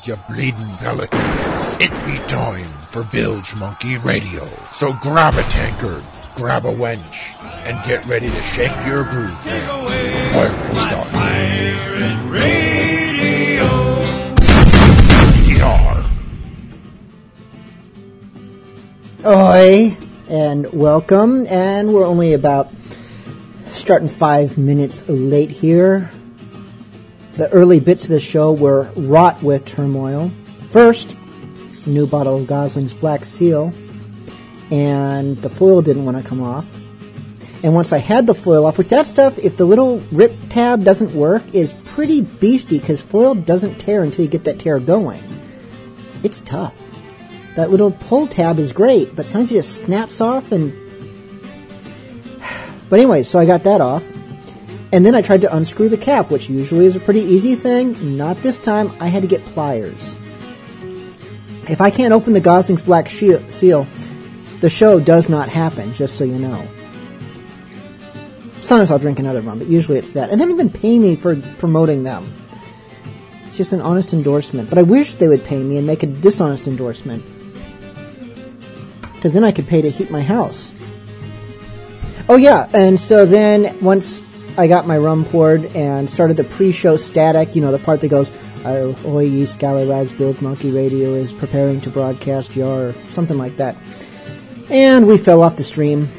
Masters, you bleeding pelicans. It be time for Bilge Monkey Radio. So grab a tankard, grab a wench, and get ready to shake your groove. Take away Pirate. Pirate Radio. Yar. Oi, and welcome. And we're only about starting five minutes late here. The early bits of the show were wrought with turmoil. First, new bottle of Gosling's Black Seal, and the foil didn't want to come off. And once I had the foil off, which that stuff, if the little rip tab doesn't work, is pretty beasty because foil doesn't tear until you get that tear going. It's tough. That little pull tab is great, but sometimes it just snaps off and. But anyway, so I got that off. And then I tried to unscrew the cap, which usually is a pretty easy thing. Not this time. I had to get pliers. If I can't open the Gosling's Black Seal, the show does not happen, just so you know. Sometimes I'll drink another one, but usually it's that. And they don't even pay me for promoting them. It's just an honest endorsement. But I wish they would pay me and make a dishonest endorsement. Because then I could pay to heat my house. Oh yeah, and so then once I got my rum poured and started the pre-show static, you know, the part that goes, "Oh, oi, ye scallywags, Bilge Monkey Radio is preparing to broadcast your," something like that. And we fell off the stream.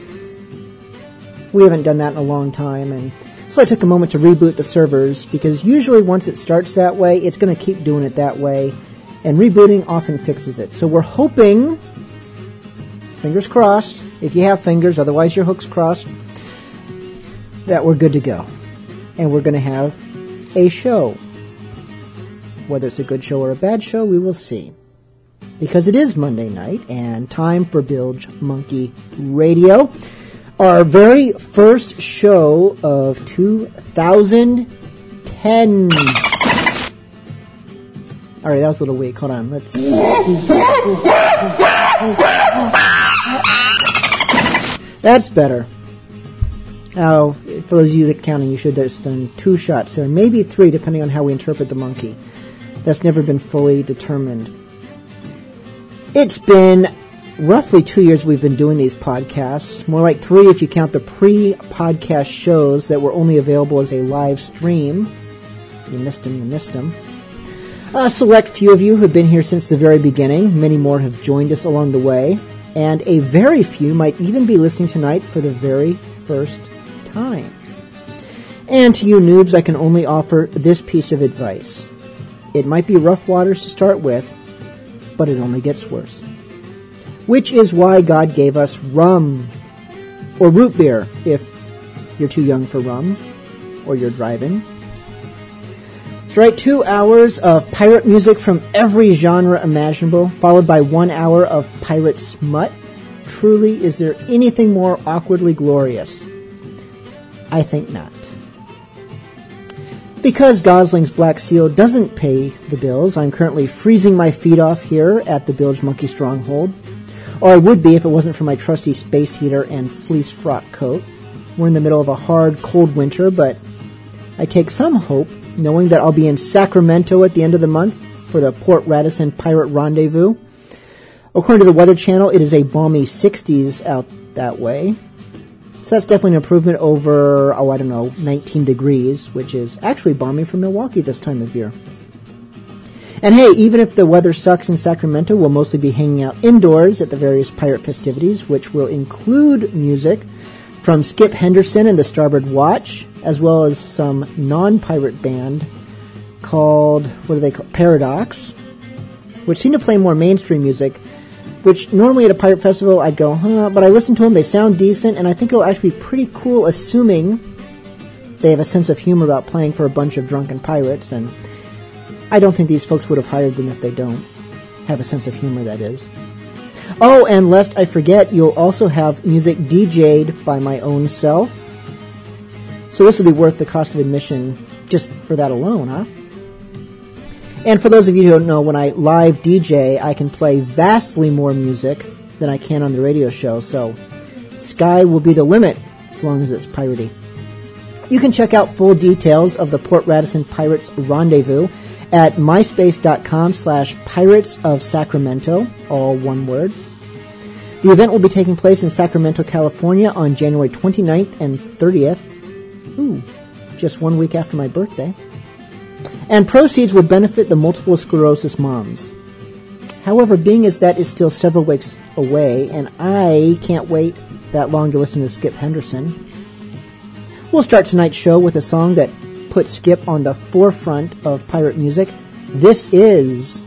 We haven't done that in a long time, and so I took a moment to reboot the servers because usually once it starts that way, it's going to keep doing it that way, and rebooting often fixes it. So we're hoping, fingers crossed, if you have fingers, otherwise your hook's crossed, that we're good to go. And we're going to have a show. Whether it's a good show or a bad show, we will see. Because it is Monday night and time for Bilge Monkey Radio. Our very first show of 2010. Alright, that was a little weak. Hold on. Let's. That's better. Now, for those of you that counting, you should have done two shots there, maybe three, depending on how we interpret the monkey. That's never been fully determined. It's been roughly two years we've been doing these podcasts. More like three if you count the pre-podcast shows that were only available as a live stream. You missed them, you missed them. A select few of you have been here since the very beginning. Many more have joined us along the way. And a very few might even be listening tonight for the very first time. And to you noobs, I can only offer this piece of advice. It might be rough waters to start with, but it only gets worse. Which is why God gave us rum, or root beer if you're too young for rum. or you're driving. That's right, two hours of pirate music from every genre imaginable, followed by one hour of pirate smut. Truly, is there anything more awkwardly glorious? I think not. Because Gosling's Black Seal doesn't pay the bills, I'm currently freezing my feet off here at the Bilge Monkey Stronghold. Or I would be if it wasn't for my trusty space heater and fleece frock coat. We're in the middle of a hard, cold winter, but I take some hope knowing that I'll be in Sacramento at the end of the month for the Port Radisson Pirate Rendezvous. According to the Weather Channel, it is a balmy 60s out that way. So that's definitely an improvement over, oh, I don't know, 19 degrees, which is actually balmy for Milwaukee this time of year. And hey, even if the weather sucks in Sacramento, we'll mostly be hanging out indoors at the various pirate festivities, which will include music from Skip Henderson and the Starboard Watch, as well as some non-pirate band called, what do they call, Paradox, which seem to play more mainstream music, which normally at a pirate festival I'd go, huh, but I listen to them, they sound decent, and I think it'll actually be pretty cool assuming they have a sense of humor about playing for a bunch of drunken pirates, and I don't think these folks would have hired them if they don't have a sense of humor, that is. Oh, and lest I forget, you'll also have music DJ'd by my own self. So this will be worth the cost of admission just for that alone, huh? And for those of you who don't know, when I live DJ, I can play vastly more music than I can on the radio show, so sky will be the limit as long as it's piratey. You can check out full details of the Port Radisson Pirates Rendezvous at myspace.com slash pirates of Sacramento, all one word. The event will be taking place in Sacramento, California on January 29th and 30th. Ooh, just one week after my birthday. And proceeds will benefit the multiple sclerosis moms. However, being as that is still several weeks away, and I can't wait that long to listen to Skip Henderson, we'll start tonight's show with a song that put Skip on the forefront of pirate music. This is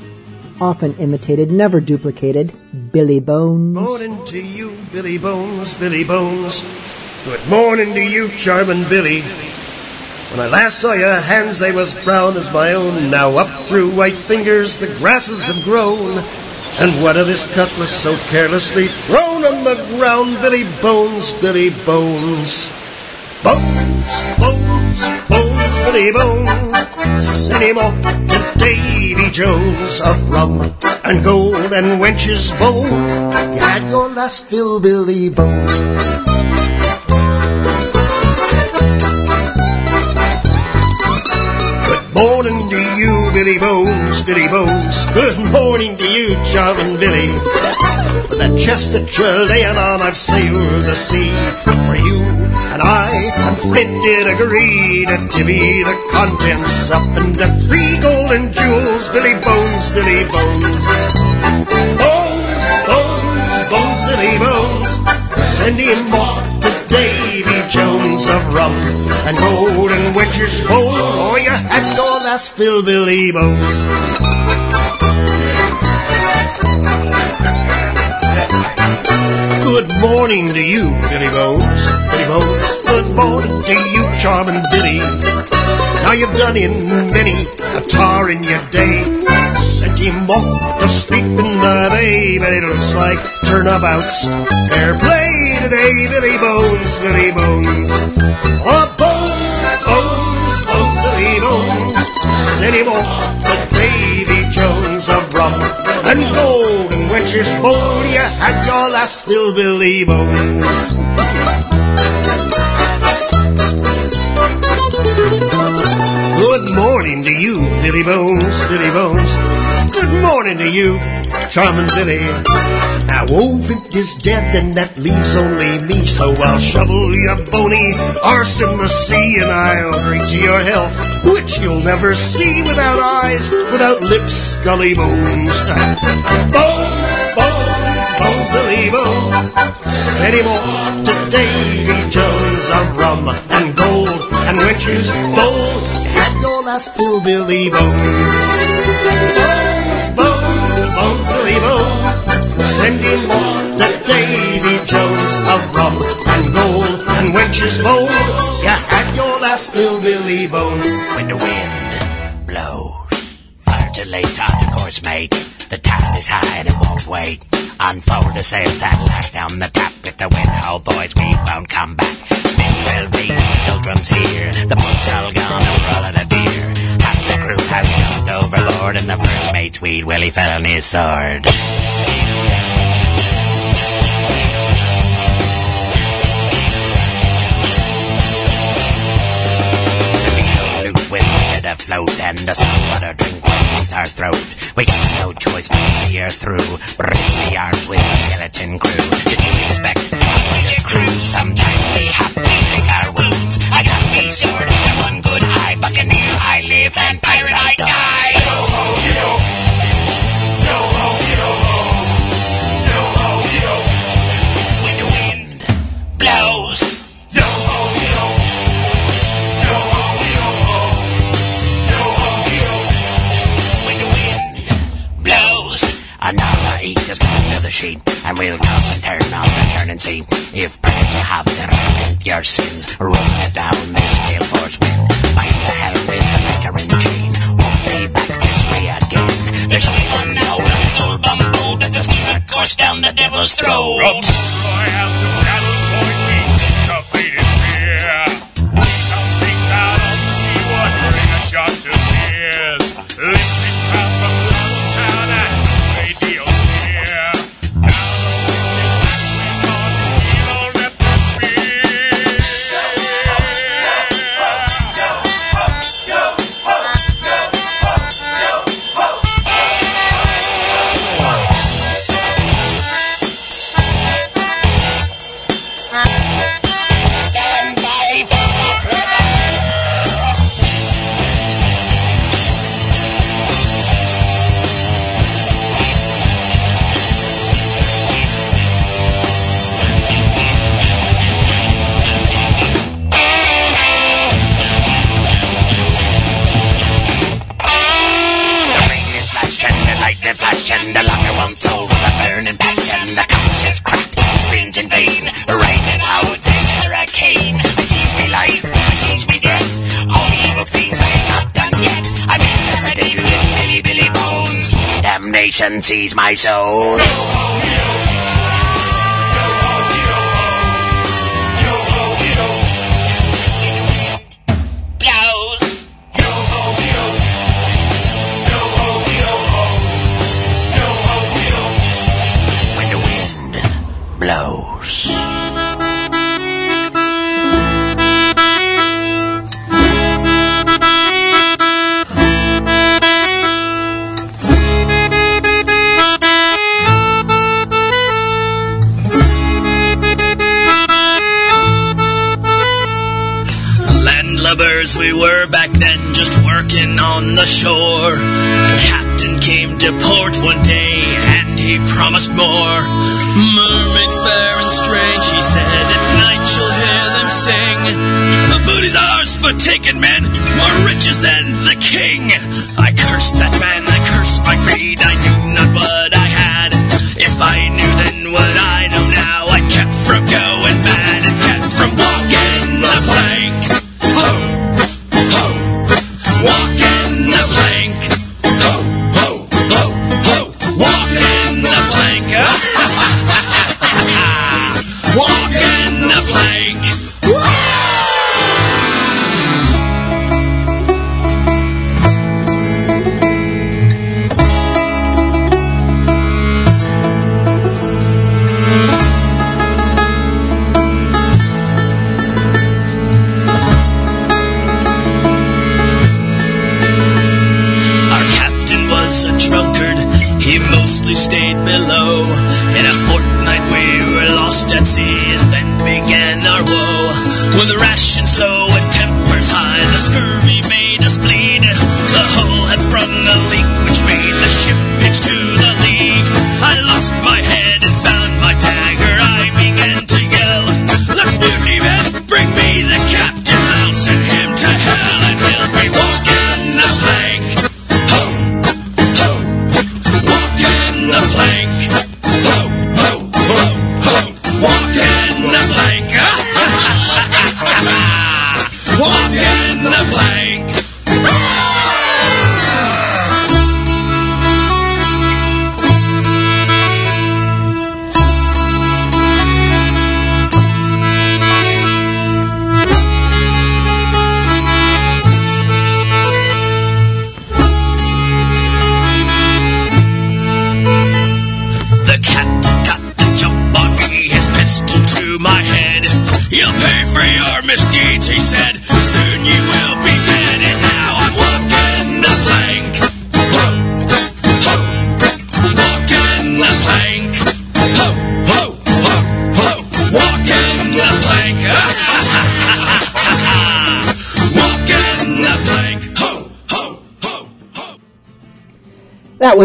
often imitated, never duplicated, Billy Bones. Good morning to you, Billy Bones, Billy Bones. Good morning to you, charming Billy. When I last saw your hands, they was brown as my own. Now up through white fingers, the grasses have grown. And what of this cutlass so carelessly thrown on the ground? Billy Bones, Billy Bones. Bones, Bones, Bones, Billy Bones. Send him off to Davy Jones of rum and gold and wenches bold. You had your last fill, Billy Bones. Morning to you, Billy Bones, Billy Bones. Good morning to you, charming Billy. With that chest that you're laying on, I've sailed the sea. For you and I and Flint did agree to divvy the contents up into three golden jewels, Billy Bones, Billy Bones. Bones, Bones, Bones, Billy Bones. Send him to Davy Jones of rum and golden oh, and wenches bold. Oh, your last fill, Billy Bones. Good morning to you, Billy Bones, Billy Bones. Good morning to you, charming Billy. Now you've done in many a tar in your day. Sent him off to sleep in the bay, but it looks like turnabouts. Fair play today, Billy Bones, Billy Bones. Oh, Bones, oh, Bones, Bones, Billy Bones. Him off to Davy Jones of rum and gold and wenches bold. You had your last fill, Billy Bones. Good morning to you, Billy Bones, Billy Bones. Good morning to you, charming Billy. Now oh, Wolfint is dead and that leaves only me, so I'll shovel your bony arse in the sea and I'll drink to your health, which you'll never see without eyes, without lips, scully bones. Bones, bones, bones, Billy Bones. Send him off to Davy Jones of rum and gold and wenches bold. Had your last fill, Billy. Bones, bones, bones, Billy Bones. Send him off to Davy Jones of rum and gold and wenches bold. You had your last little Billy Bone. When the wind blows, far too late off the course, mate. The tide is high and it won't wait. Unfold the sails and lash down the tap. If the wind hold, boys, we won't come back. Twelve weeks, the drums here. The boat's all gone and we're all out overboard and the first mate's weed Willie fell on his sword. afloat and the saltwater drink beneath our throat. We got no choice but to see her through. Brace the arms with the skeleton crew. Did you expect a cruise? Sometimes we have to pick our wounds. I got one sword I live and pirate I die. When the wind blows. Yoho Yo No Yo When the wind blows. Another eats us coming to the and we'll toss and turn on and turn and see if perhaps you have to repent your sins. Rolling it down this gale force wind. Bind the hell with the anchor and chain. Won't be back this way again. There's only one hole in this old bumboat that the steamer course down the devil's throat. Royal to Gallows Point, we. We come out on shock to tears. Damnation seize my soul. Yoho When the wind blows. For taking, men, more riches than the king.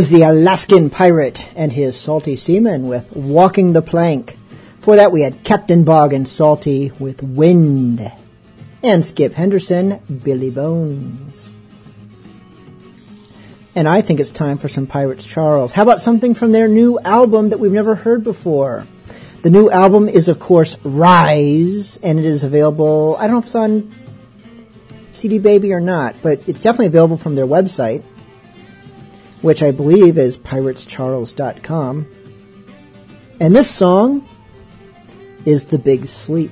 The Alaskan pirate and his salty seaman with Walking the Plank. For that we had Captain Bog and Salty with Wind. And Skip Henderson, Billy Bones. And I think it's time for some Pirates Charles. How about something from their new album that we've never heard before? The new album is, of course, Rise, and it is available, I don't know if it's on CD Baby or not, but it's definitely available from their website which I believe is piratescharles.com. And this song is The Big Sleep.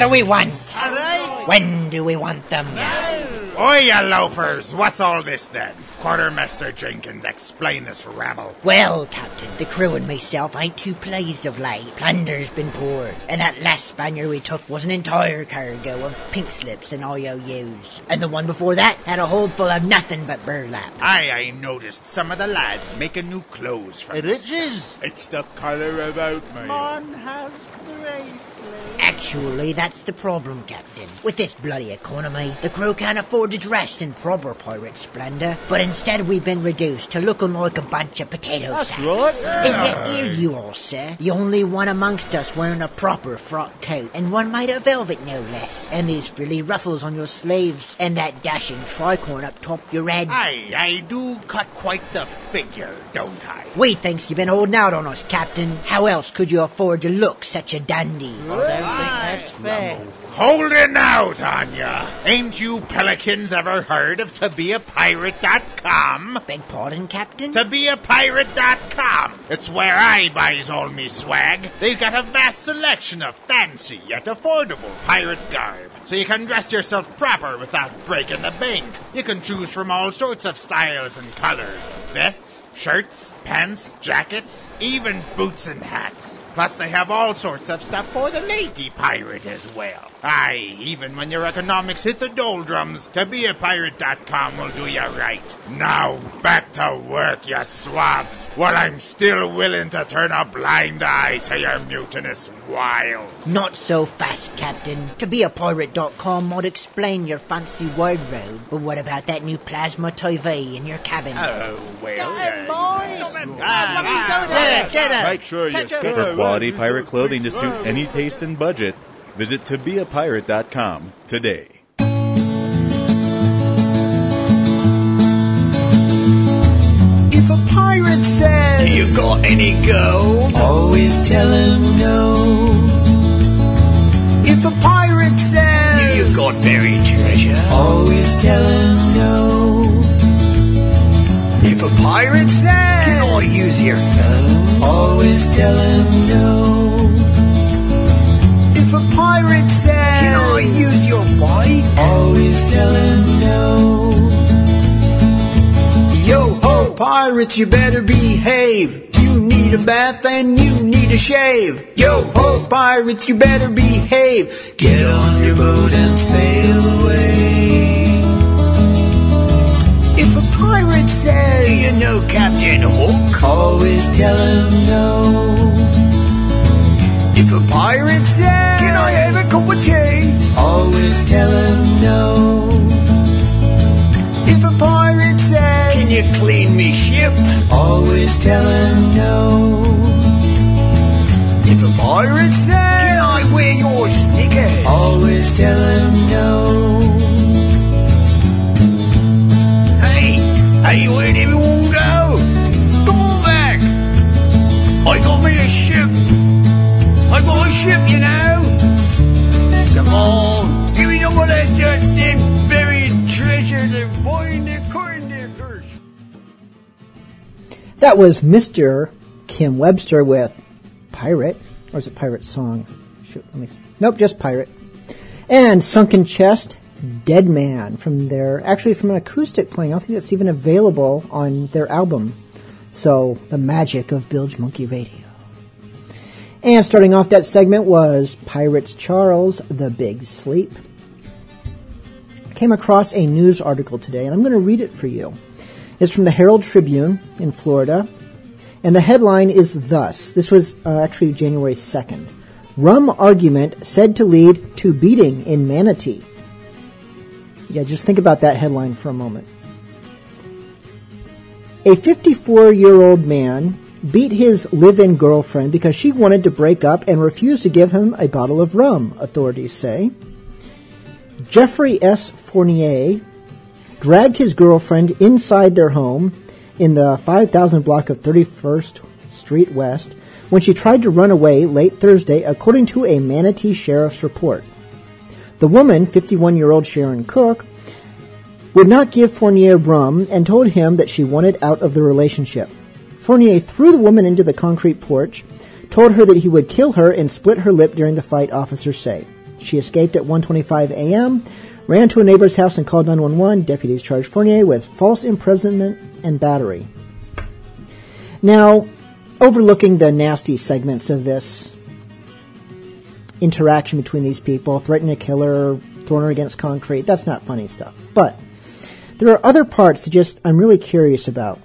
What do we want? When do we want them? Oi, you loafers! What's all this then? Quartermaster Jenkins, explain this rabble. Well, Captain, the crew and myself ain't too pleased of late. Plunder's been poured, and that last Spaniard we took was an entire cargo of pink slips and IOUs. And the one before that had a hold full of nothing but burlap. I, I noticed some of the lads making new clothes from It is. It's the colour of oatmeal. Actually, that's the problem, Captain. With this bloody economy, the crew can't afford to dress in proper pirate splendor, but instead we've been reduced to looking like a bunch of potato That's sacks. right. And yet here you are, sir. The only one amongst us wearing a proper frock coat, and one made of velvet no less. And these frilly ruffles on your sleeves, and that dashing tricorn up top your head. Aye, I do cut quite the figure, don't I? We thinks you've been holding out on us, Captain. How else could you afford to look such a dandy? That's fair. Holding out on ya. Ain't you pelicans ever heard of tobeapirate.com? Beg pardon, Captain? ToBeAPirate.com. It's where I buys all me swag. They've got a vast selection of fancy yet affordable pirate garb. So you can dress yourself proper without breaking the bank. You can choose from all sorts of styles and colors. Vests, shirts, pants, jackets, even boots and hats. Plus they have all sorts of stuff for the lady pirate as well. Aye, even when your economics hit the doldrums, tobeapirate.com will do you right. Now, back to work, you swabs, while I'm still willing to turn a blind eye to your mutinous wiles. Not so fast, Captain. To be a pirate.com might explain your fancy word wardrobe, but what about that new plasma TV in your cabin? Oh, well, ah, ah, Make sure you For quality pirate clothing to suit any taste and budget, visit tobeapirate.com today. If a pirate says, You got any gold? always tell him no. If a pirate says, You got buried treasure? always tell him no. If a pirate says, Can I use your phone? always tell him no. If a pirate says, Can I use your bike? always tell him no. Yo ho, pirates, you better behave. You need a bath and you need a shave. Yo ho, pirates, you better behave. Get on your boat and sail away. Pirate says, Do you know Captain Hook? always tell him no. If a pirate says, Can I have a cup of tea? always tell him no. If a pirate says, Can you clean me ship? always tell him no. If a pirate says, Can I wear your sneakers? always tell him no. Hey, where'd everyone go? Come back. I got me a ship. I got a ship, you know. Come on, give me of that them buried treasure, boy in the corn there. That was Mr. Kim Webster with Pirate. Or is it Pirate Song? Shoot, let me see. Nope, just Pirate. And Sunken Chest, Dead Man from their, actually from an acoustic playing. I don't think that's even available on their album. So, the magic of Bilge Monkey Radio. And starting off that segment was Pirates Charles, The Big Sleep. Came across a news article today, and I'm going to read it for you. It's from the Herald Tribune in Florida, and the headline is thus. This was uh, actually January 2nd. Rum argument said to lead to beating in Manatee. Yeah, just think about that headline for a moment. A 54 year old man beat his live in girlfriend because she wanted to break up and refused to give him a bottle of rum, authorities say. Jeffrey S. Fournier dragged his girlfriend inside their home in the 5000 block of 31st Street West when she tried to run away late Thursday, according to a Manatee Sheriff's report. The woman, 51 year old Sharon Cook, would not give Fournier rum and told him that she wanted out of the relationship. Fournier threw the woman into the concrete porch, told her that he would kill her, and split her lip during the fight, officers say. She escaped at 1:25 a.m., ran to a neighbor's house and called 911. Deputies charged Fournier with false imprisonment and battery. Now, overlooking the nasty segments of this interaction between these people, threatening a killer, throwing her against concrete, that's not funny stuff. But there are other parts that just I'm really curious about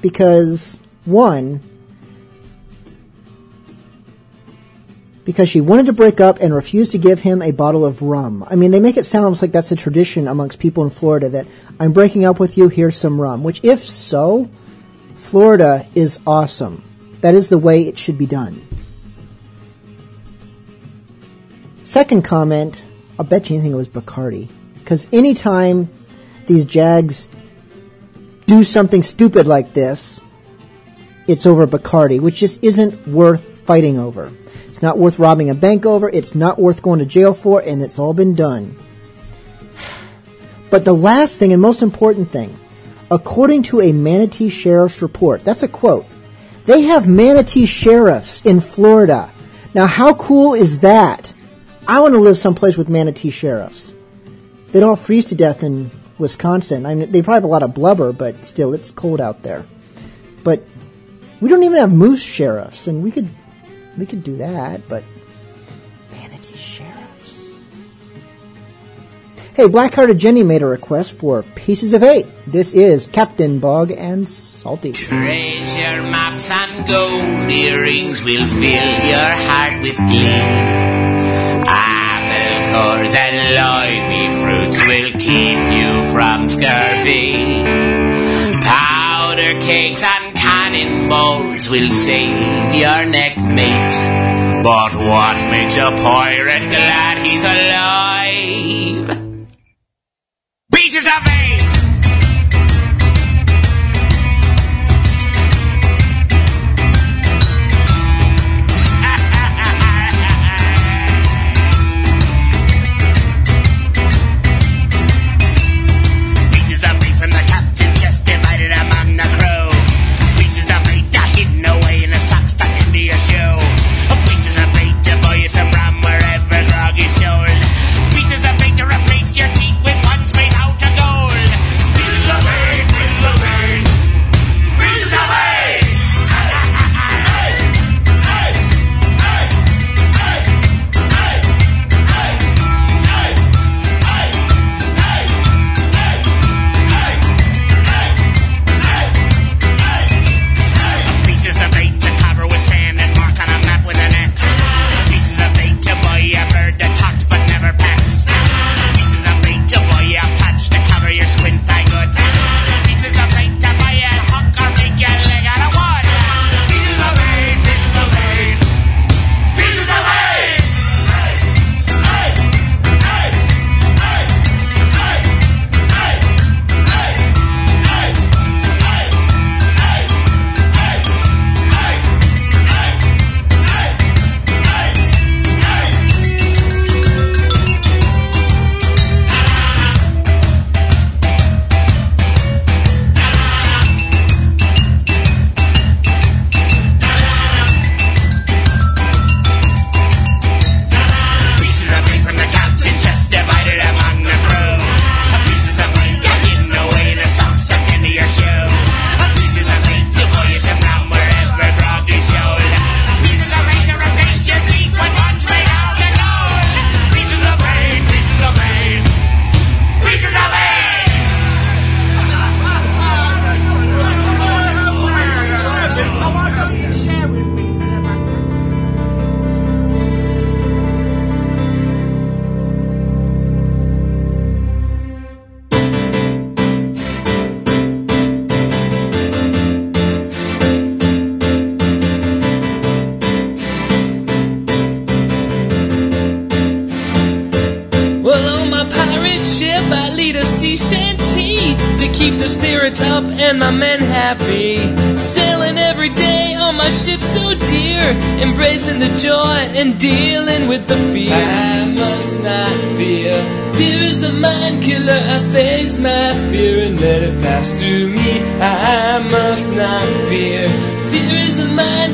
because one because she wanted to break up and refused to give him a bottle of rum. I mean, they make it sound almost like that's a tradition amongst people in Florida that I'm breaking up with you, here's some rum. Which, if so, Florida is awesome. That is the way it should be done. Second comment, I'll bet you anything it was Bacardi. Because anytime these Jags do something stupid like this, it's over Bacardi, which just isn't worth fighting over. It's not worth robbing a bank over, it's not worth going to jail for, and it's all been done. But the last thing and most important thing, according to a Manatee Sheriff's report, that's a quote, they have Manatee Sheriffs in Florida. Now, how cool is that? I want to live someplace with Manatee Sheriffs. They'd all freeze to death in Wisconsin. I mean, they probably have a lot of blubber, but still, it's cold out there. But we don't even have moose sheriffs, and we could we could do that, but Hey, Blackhearted Jenny made a request for Pieces of Eight. This is Captain Bog and Salty. Treasure maps and gold earrings will fill your heart with glee. Apple cores and lively fruits will keep you from scurvy. Powder cakes and cannonballs will save your neck, mate. But what makes a pirate glad he's alive? Pieces of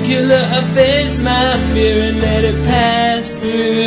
I face my fear and let it pass through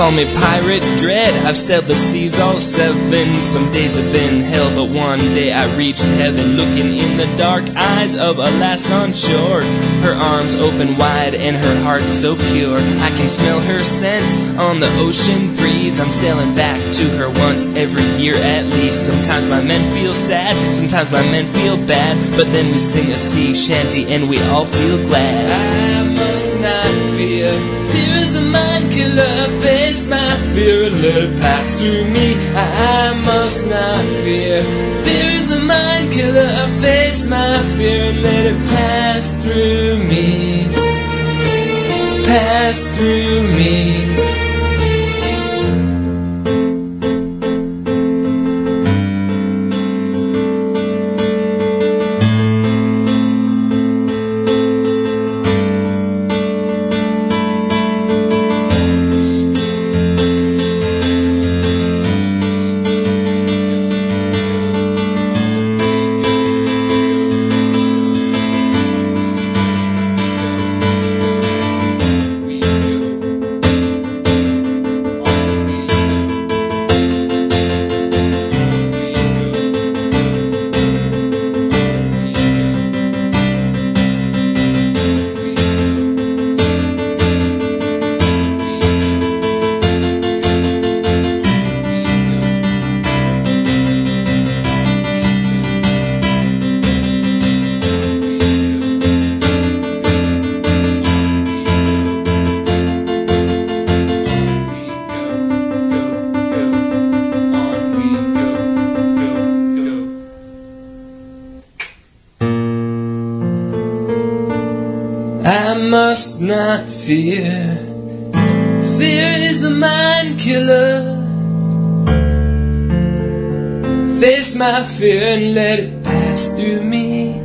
call me Pirate Dread. I've sailed the seas all seven. Some days have been hell, but one day I reached heaven. Looking in the dark eyes of a lass on shore. Her arms open wide and her heart so pure. I can smell her scent on the ocean breeze. I'm sailing back to her once every year at least. Sometimes my men feel sad, sometimes my men feel bad. But then we sing a sea shanty and we all feel glad. I must not fear. Fear is the mind killer. I face my fear and let it pass through me. I must not fear. Fear is the mind killer. I face my fear and let it pass through me. Pass through me. Fear. Fear is the mind killer. Face my fear and let it pass through me.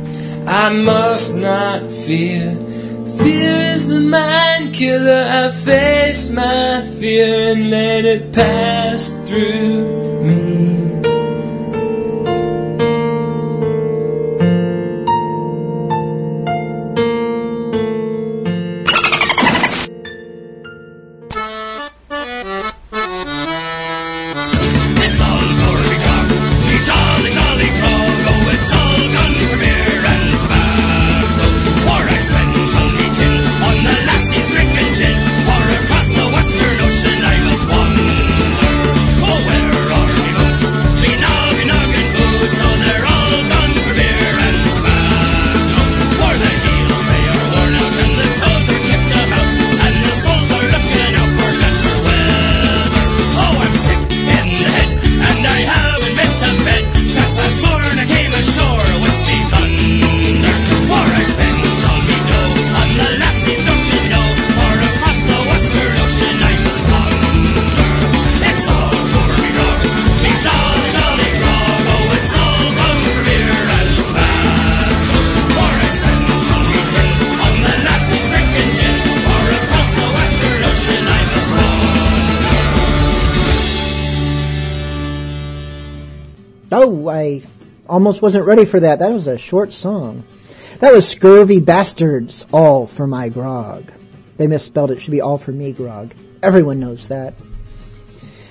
I must not fear. Fear is the mind killer. I face my fear and let it pass through almost wasn't ready for that. That was a short song. That was Scurvy Bastards, All for My Grog. They misspelled it. Should be All for Me Grog. Everyone knows that.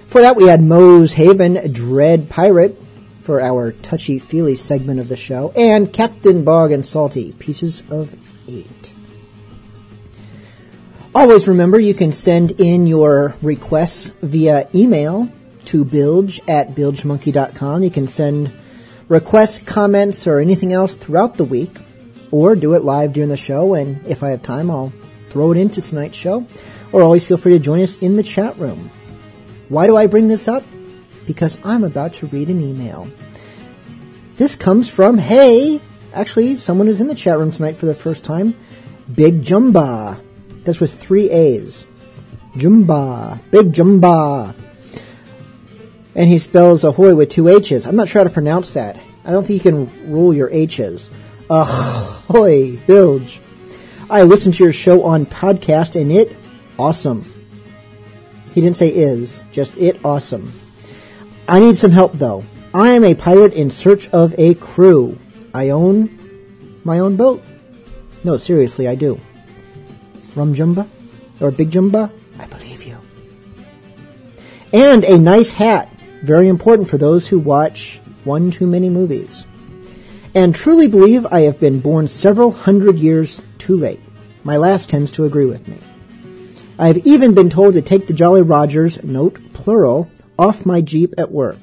For that, we had Moe's Haven, Dread Pirate, for our touchy-feely segment of the show, and Captain Bog and Salty, Pieces of Eight. Always remember you can send in your requests via email to bilge at bilgemonkey.com. You can send requests, comments, or anything else throughout the week. or do it live during the show. And if I have time, I'll throw it into tonight's show. Or always feel free to join us in the chat room. Why do I bring this up? Because I'm about to read an email. This comes from, hey, actually, someone who's in the chat room tonight for the first time, Big Jumba. That's with three A's. Jumba. Big Jumba. And he spells ahoy with two H's. I'm not sure how to pronounce that. I don't think you can rule your H's. Ahoy, Bilge. I listened to your show on podcast and it awesome. He didn't say is, just it awesome. I need some help though. I am a pirate in search of a crew. I own my own boat. No, seriously, I do. Rum Jumba? Or Big Jumba? I believe you. And a nice hat. Very important for those who watch one too many movies. And truly believe I have been born several hundred years too late. My last tends to agree with me. I have even been told to take the Jolly Rogers, note plural, off my Jeep at work.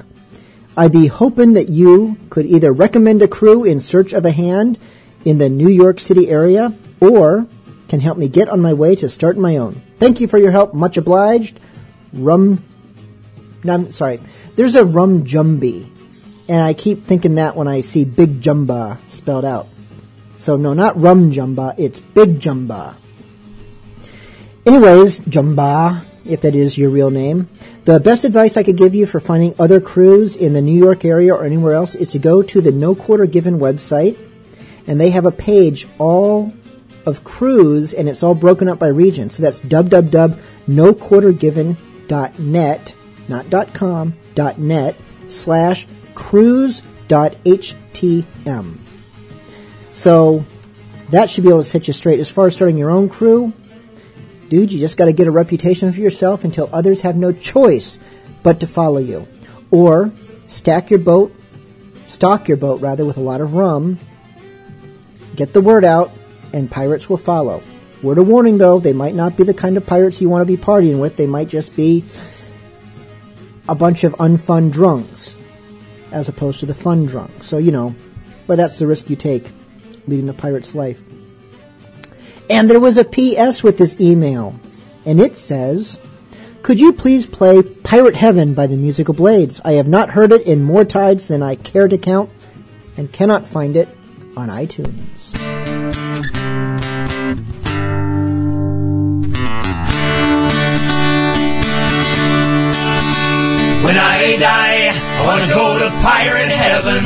I be hoping that you could either recommend a crew in search of a hand in the New York City area or can help me get on my way to start my own. Thank you for your help. Much obliged. Rum. I'm sorry. There's a rum jumby. And I keep thinking that when I see Big Jumba spelled out. So no, not rum jumba. It's Big Jumba. Anyways, Jumba, if that is your real name, the best advice I could give you for finding other crews in the New York area or anywhere else is to go to the No Quarter Given website, and they have a page all of crews, and it's all broken up by region. So that's www.noquartergiven.net, not .com, .net, slash crews.htm. So that should be able to set you straight. As far as starting your own crew, dude, you just got to get a reputation for yourself until others have no choice but to follow you. Or stack your boat, stock your boat rather, with a lot of rum, get the word out, and pirates will follow. Word of warning though, they might not be the kind of pirates you want to be partying with. They might just be a bunch of unfun drunks as opposed to the fun drunk. So, you know, but that's the risk you take leading the pirate's life. And there was a PS with this email, and it says, Could you please play Pirate Heaven by the Musical Blades? I have not heard it in more tides than I care to count and cannot find it on iTunes. When I die, I wanna go to pirate heaven.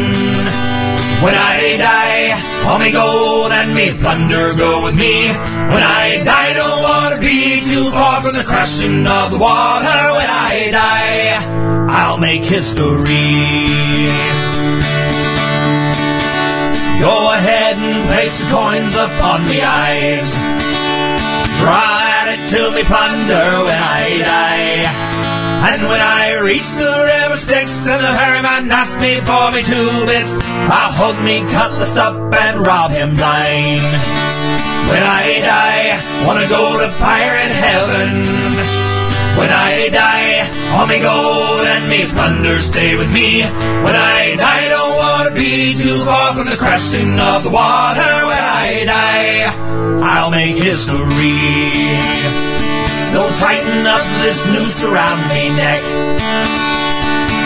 When I die, all me gold and me plunder go with me. When I die, don't wanna be too far from the crashing of the water. When I die, I'll make history. Go ahead and place the coins upon me eyes. Draw at it till me plunder when I die. And when I reach the river Styx and the ferryman asks me for me two bits, I'll hold me cutlass up and rob him blind. When I die, wanna go to pirate heaven. When I die, all me gold and me plunder stay with me. When I die, don't wanna be too far from the crashing of the water. When I die, I'll make history. So tighten up this noose around me neck.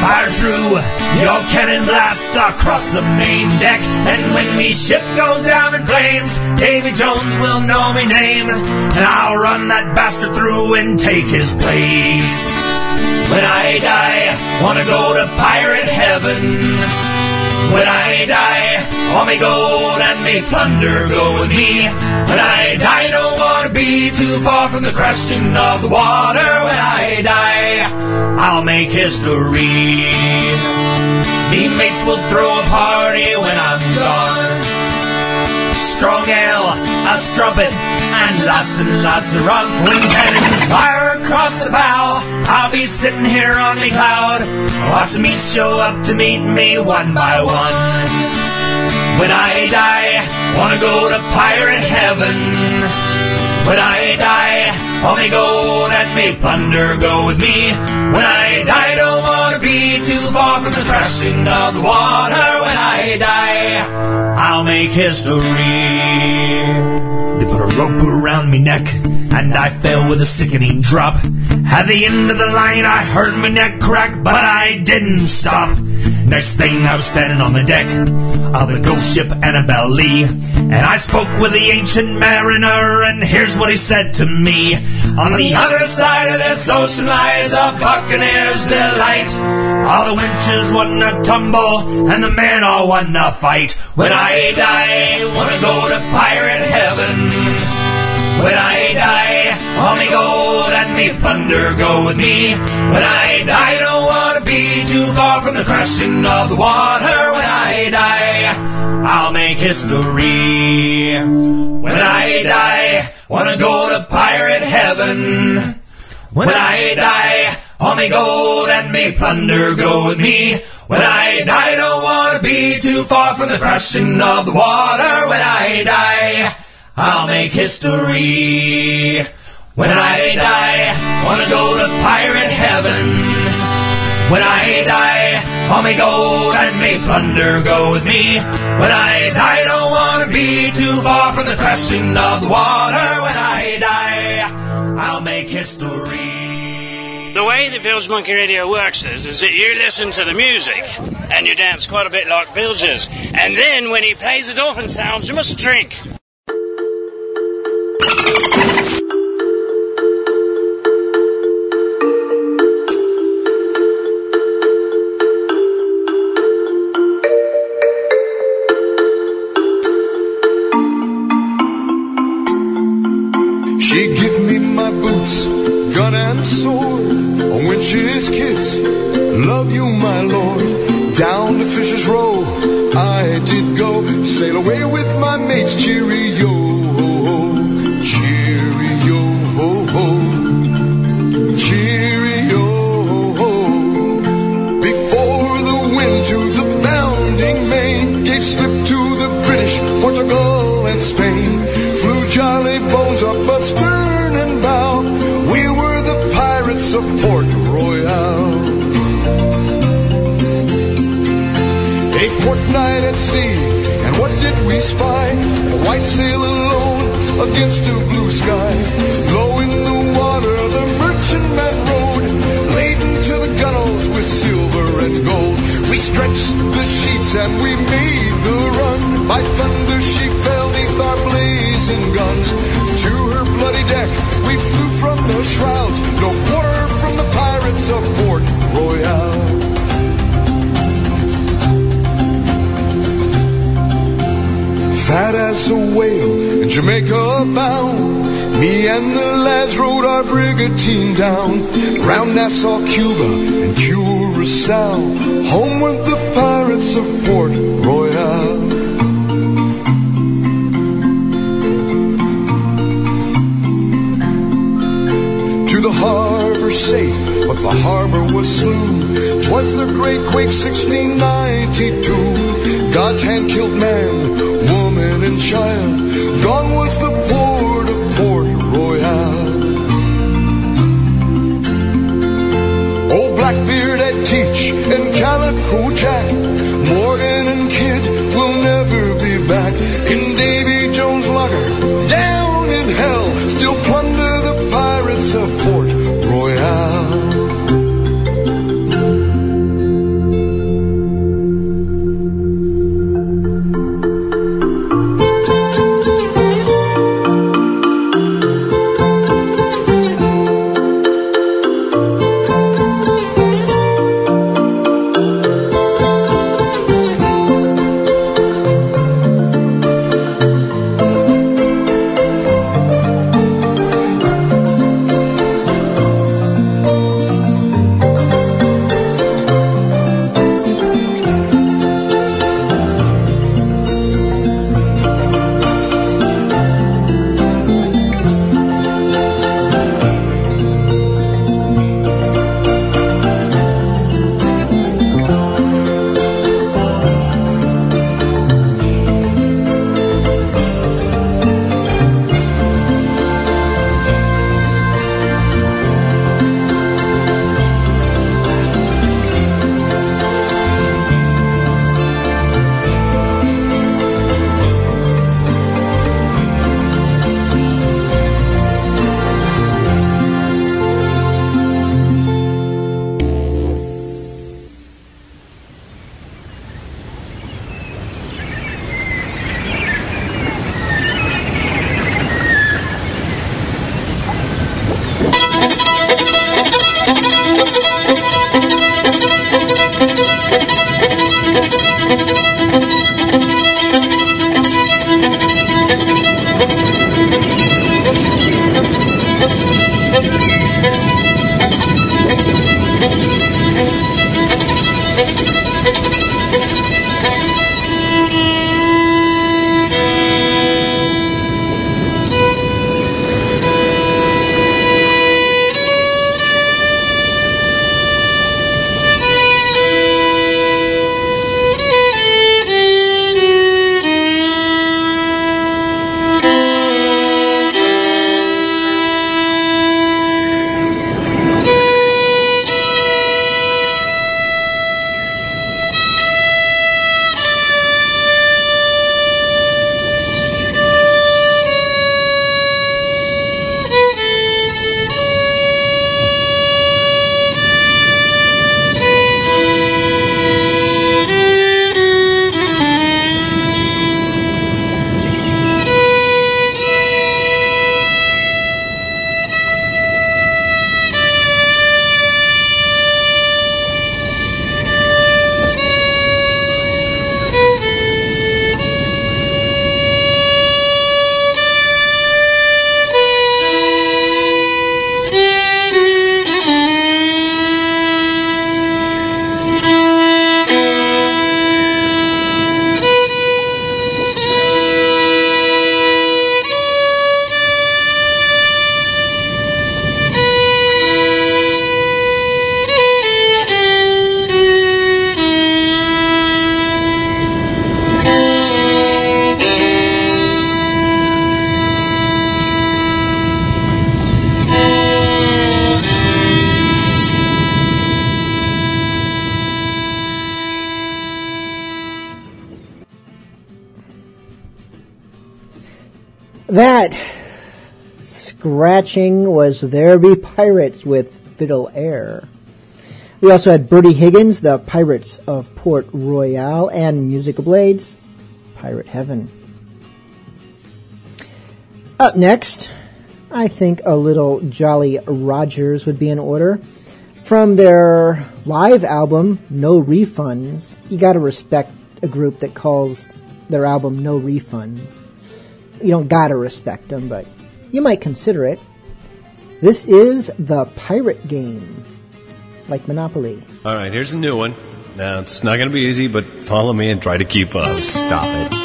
Fire true your cannon blast across the main deck. And when me ship goes down in flames, Davy Jones will know me name. And I'll run that bastard through and take his place. When I die, wanna go to pirate heaven. When I die, all me gold and me plunder go with me. When I die, don't wanna be too far from the crashing of the water. When I die, I'll make history. Me mates will throw a party when I'm gone. Strong ale, a strumpet, and lots and lots of rum. When cannons fire across the bow, I'll be sitting here on the cloud, watching me show up to meet me one by one. When I die, wanna go to pirate heaven. When I die, all me gold and me plunder go with me. When I die, don't wanna be too far from the crashing of the water. When I die, I'll make history. They put a rope around me neck, and I fell with a sickening drop. At the end of the line, I heard my neck crack, but I didn't stop. Next thing, I was standing on the deck of the ghost ship Annabelle Lee, and I spoke with the ancient mariner, and here's what he said to me. On the other side of this ocean lies a buccaneer's delight. All the winches wanna tumble, and the men all wanna fight. When I die, wanna go to pirate heaven. When I die, all me gold and me plunder go with me. When I die, I don't wanna be too far from the crashing of the water. When I die, I'll make history. When I die, wanna go to pirate heaven. When I die, all me gold and me plunder go with me. When I die, don't wanna be too far from the crashing of the water. When I die, I'll make history. When I die, wanna go to pirate heaven. When I die, all me gold and me plunder go with me. When I die, don't wanna be too far from the crashing of the water. When I die, I'll make history. The way that Bilge Monkey Radio works is, is that you listen to the music and you dance quite a bit like Bilges. And then when he plays the dolphin sounds, you must drink. Sword, a winch's kiss. Love you, my lord. Down the Fisher's Row, I did go sail away with my mates. Cheerio, cheerio, cheerio. Before the wind to the bounding main gave slip to the British, Portugal, and Spain. Flew jolly sea, and what did we spy? A white sail alone against a blue sky. Low in the water, the merchantman rode, laden to the gunwales with silver and gold. Jamaica bound. Me and the lads rode our brigantine down. Round Nassau, Cuba, and Curacao. Homeward the pirates of Port Royal. To the harbor safe, but the harbor was slew. Twas the great quake 1692. God's hand killed man, woman, and child. Gone was the port of Port Royal. Old Blackbeard at Teach and Calico Jack, Morgan and Kidd will never be back. In Davy Jones' lugger, down in hell, still plunder was There Be Pirates with Fiddle Air. We also had Bertie Higgins, the Pirates of Port Royal, and Musical Blades, Pirate Heaven. Up next, I think a little Jolly Rogers would be in order. From their live album, No Refunds, you gotta respect a group that calls their album No Refunds. You don't gotta respect them, but you might consider it. This is the Pirate Game, like Monopoly. All right, here's a new one. Now, it's not going to be easy, but follow me and try to keep up. Stop it.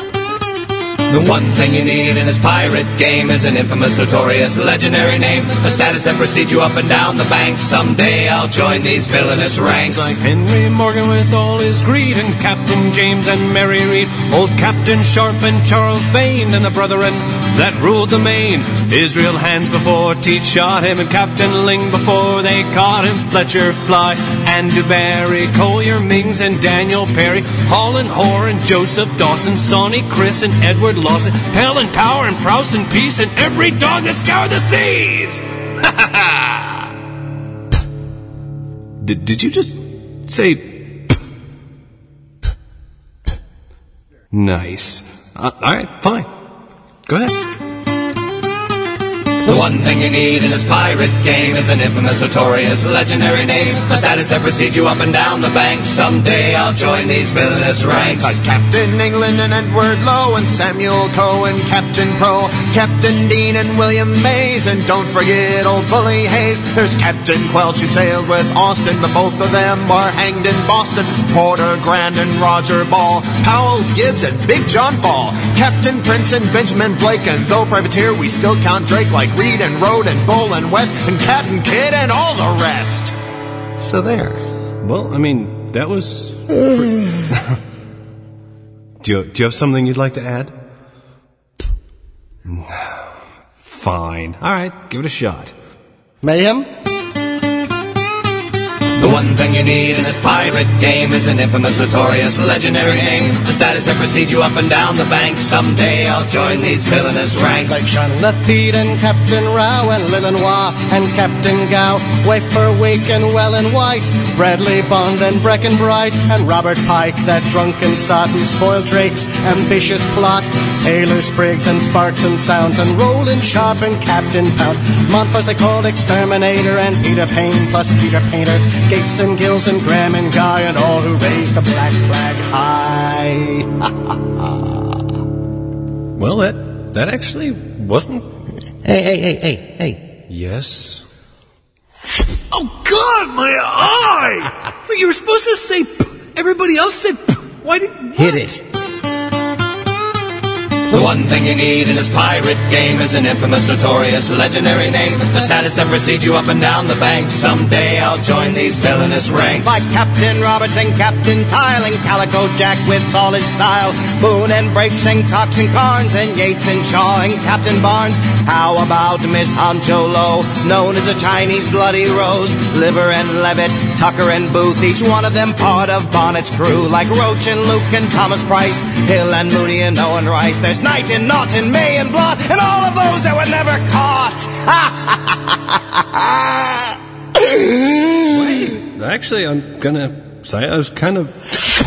The one thing you need in this pirate game is an infamous, notorious, legendary name. A status that precedes you up and down the bank. Someday I'll join these villainous ranks. Like Henry Morgan with all his greed, and Captain James and Mary Read, old Captain Sharp and Charles Vane, and the brethren that ruled the main. Israel Hands before Teach shot him, and Captain Ling before they caught him. Fletcher Fly and DeBarry, Collier Mings and Daniel Perry, Holland Hoare and Joseph Dawson, Sonny Chris and Edward Lawson, Pell and Power and Prouse and Peace, and every dog that scoured the seas. Did, did you just say. Nice. Uh, all right, fine. Go ahead. The one thing you need in this pirate game is an infamous, notorious, legendary name. A status that precedes you up and down the bank. Someday I'll join these villainous ranks. Like Captain England and Edward Lowe and Samuel Coe and Captain Pro, Captain Dean and William Mays, and don't forget old Bully Hayes. There's Captain Quelch who sailed with Austin, but both of them are hanged in Boston. Porter Grand and Roger Ball, Powell Gibbs and Big John Fall, Captain Prince and Benjamin Blake, and though privateer, we still count Drake like Reed and Road and Bull and West and Cat and Kid and all the rest. So there. Well, I mean, that was. do, you, do you have something you'd like to add? Fine. All right, give it a shot. Mayhem? The one thing you need in this pirate game is an infamous, notorious, legendary name. The status that precedes you up and down the bank. Someday I'll join these villainous ranks. Like Jean Lafitte and Captain Rao and Lilinois and Captain Gow, Wafer Wake and Well and White, Bradley Bond and Breckenbright and Robert Pike, that drunken sot who spoiled Drake's ambitious plot, Taylor Spriggs and Sparks and Sounds and Roland Sharp and Captain Pound, Montfus they called Exterminator and Peter Payne plus Peter Painter, Gates and Gills and Graham and Guy and all who raised the black flag high. Well, that that actually wasn't. Hey, hey, hey, hey, hey. Yes. Oh God, my eye! But you were supposed to say. P- Everybody else said. P- Why did? Hit it. The one thing you need in this pirate game is an infamous, notorious, legendary name. The status that precedes you up and down the bank. Someday I'll join these villainous ranks. Like Captain Roberts and Captain Tile and Calico Jack with all his style. Boone and Breaks and Cox and Carnes and Yates and Shaw and Captain Barnes. How about Miss Honcho Low, known as a Chinese Bloody Rose? Liver and Levitt, Tucker and Booth, each one of them part of Bonnet's crew. Like Roach and Luke and Thomas Price, Hill and Moody and Owen Rice. There's Knight and Knott and May and Blot and all of those that were never caught. Wait, actually, I'm gonna say I was kind of.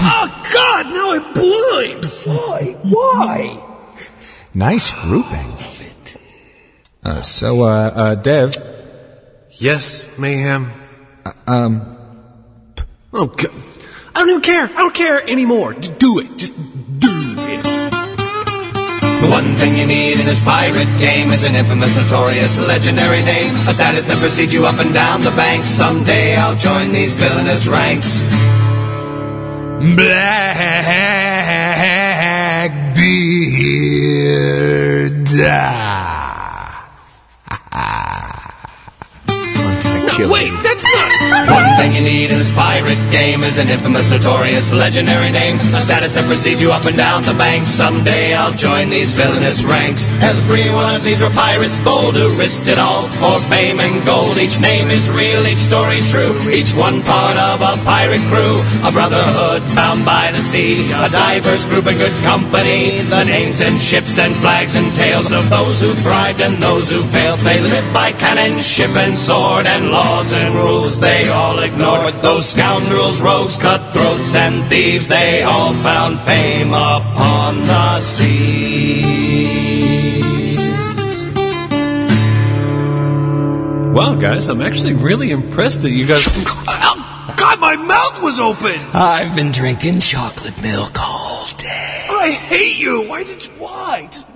Oh God, now I'm blind. Why? Why? Nice grouping. Uh, so, uh, uh, Dev. Yes, mayhem. Um. Oh God. I don't even care. I don't care anymore. Just do it. Just do it. The one thing you need in this pirate game is an infamous, notorious, legendary name. A status that precedes you up and down the bank. Someday I'll join these villainous ranks. No, killing. Wait, that's not. One thing you need in this pirate game is an infamous, notorious, legendary name. A status that precedes you up and down the banks. Someday I'll join these villainous ranks. Every one of these were pirates bold who risked it all for fame and gold. Each name is real, each story true. Each one part of a pirate crew. A brotherhood bound by the sea. A diverse group in good company. The names and ships and flags and tales of those who thrived and those who failed. They lived by cannon, ship and sword and laws and rules they all ignored. Those scoundrels, rogues, cutthroats and thieves, they all found fame upon the seas. Wow, guys, I'm actually really impressed that you guys. God, my mouth was open. I've been drinking chocolate milk all day. I hate you. Why did you, why? Just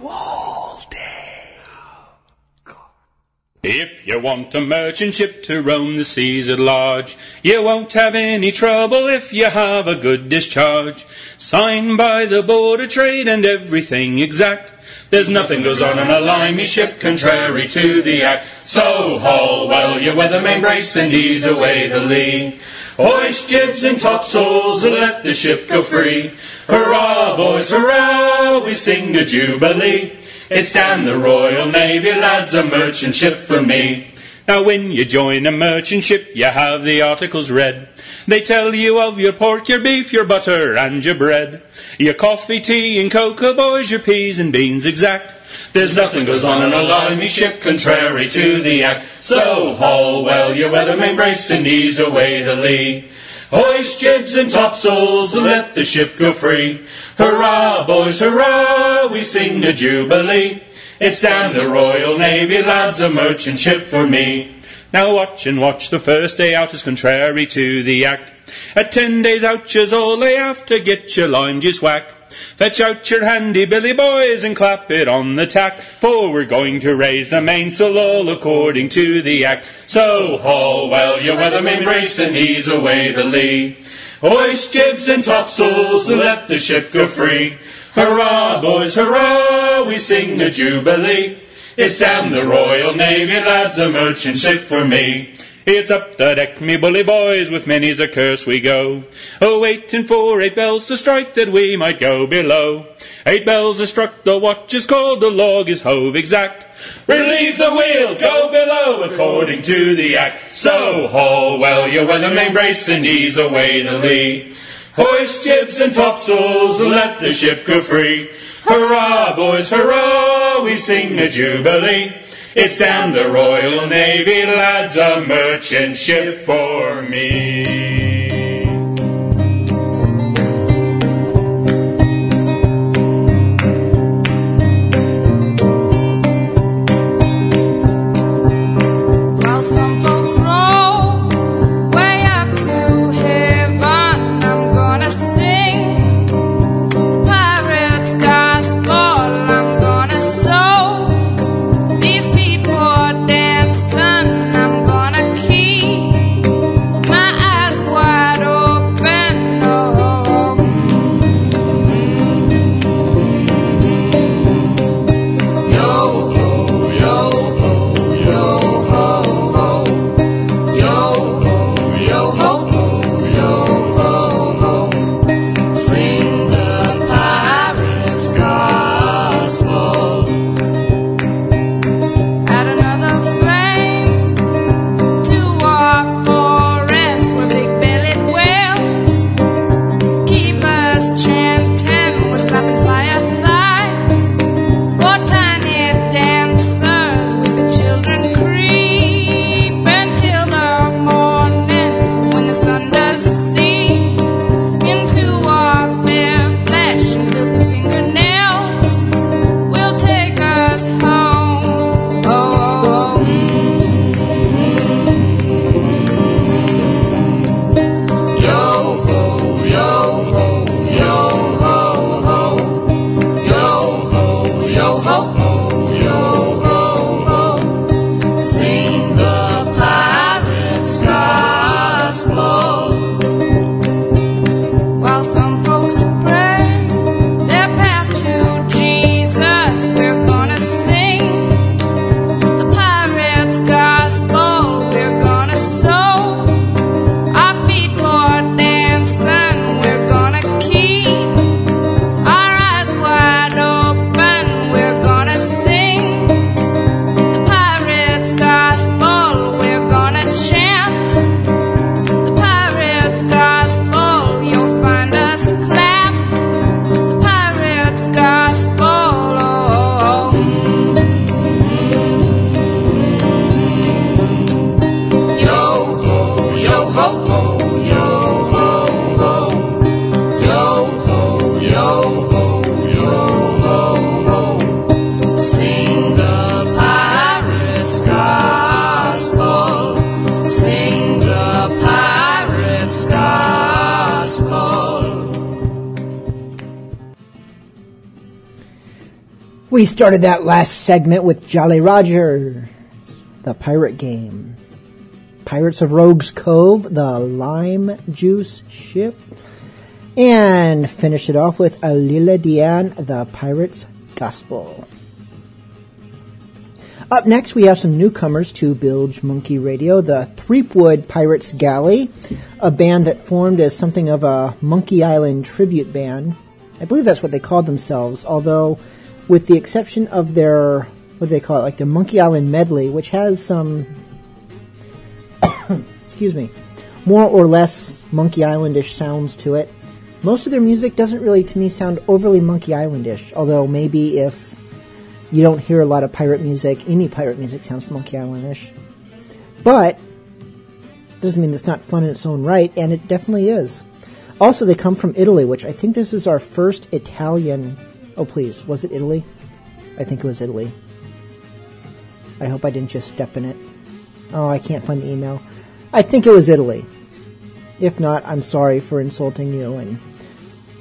If you want a merchant ship to roam the seas at large, you won't have any trouble if you have a good discharge. Signed by the Board of Trade and everything exact. There's nothing goes on in a limey ship contrary to the act. So haul well your weathermain brace and ease away the lee. Hoist jibs and topsails and let the ship go free. Hurrah, boys, hurrah, we sing a jubilee. It's down the Royal Navy, lads, a merchant ship for me. Now when you join a merchant ship, you have the articles read. They tell you of your pork, your beef, your butter, and your bread. Your coffee, tea, and cocoa, boys, your peas and beans exact. There's nothing goes on in a limey ship contrary to the act. So haul well your weathermain brace and ease away the lee. Hoist jibs and topsails and let the ship go free. Hurrah, boys, hurrah, we sing a jubilee. It's down the Royal Navy, lads, a merchant ship for me. Now watch and watch, the first day out is contrary to the act. At ten days out, you's all lay after get your lime juice whack. Fetch out your handy billy boys and clap it on the tack, for we're going to raise the mainsail all according to the act. So haul well your weathermain brace and ease away the lee. Hoist jibs and topsails and let the ship go free. Hurrah, boys, hurrah, we sing a jubilee. It's down the Royal Navy, lads, a merchant ship for me. It's up the deck, me bully boys, with many's a curse we go. Oh, waiting for eight bells to strike that we might go below. Eight bells are struck, the watch is called, the log is hove exact. Relieve the wheel, go below, according to the act. So haul well your weather main brace and ease away the lee. Hoist jibs and topsails and let the ship go free. Hurrah, boys, hurrah, we sing a jubilee. It's down the Royal Navy, lads, a merchant ship for me. We started that last segment with Jolly Roger, the pirate game. Pirates of Rogues Cove, the lime juice ship. And finished it off with Alela Diane, the Pirate's Gospel. Up next, we have some newcomers to Bilge Monkey Radio, the Threepwood Pirates Galley, a band that formed as something of a Monkey Island tribute band. I believe that's what they called themselves, although, with the exception of their, what do they call it, like their Monkey Island medley, which has some, excuse me, more or less Monkey Islandish sounds to it. Most of their music doesn't really, to me, sound overly Monkey Islandish, although maybe if you don't hear a lot of pirate music. Any pirate music sounds Monkey Islandish. But, doesn't mean it's not fun in its own right, and it definitely is. Also, they come from Italy, which I think this is our first Italian. Oh, please, was it Italy? I think it was Italy. I hope I didn't just step in it. Oh, I can't find the email. I think it was Italy. If not, I'm sorry for insulting you and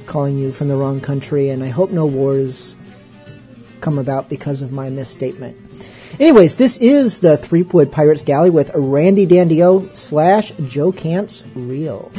calling you from the wrong country, and I hope no wars come about because of my misstatement. Anyways, this is the Threepwood Pirates Galley with Randy Dandio slash Joe Cant's Reel.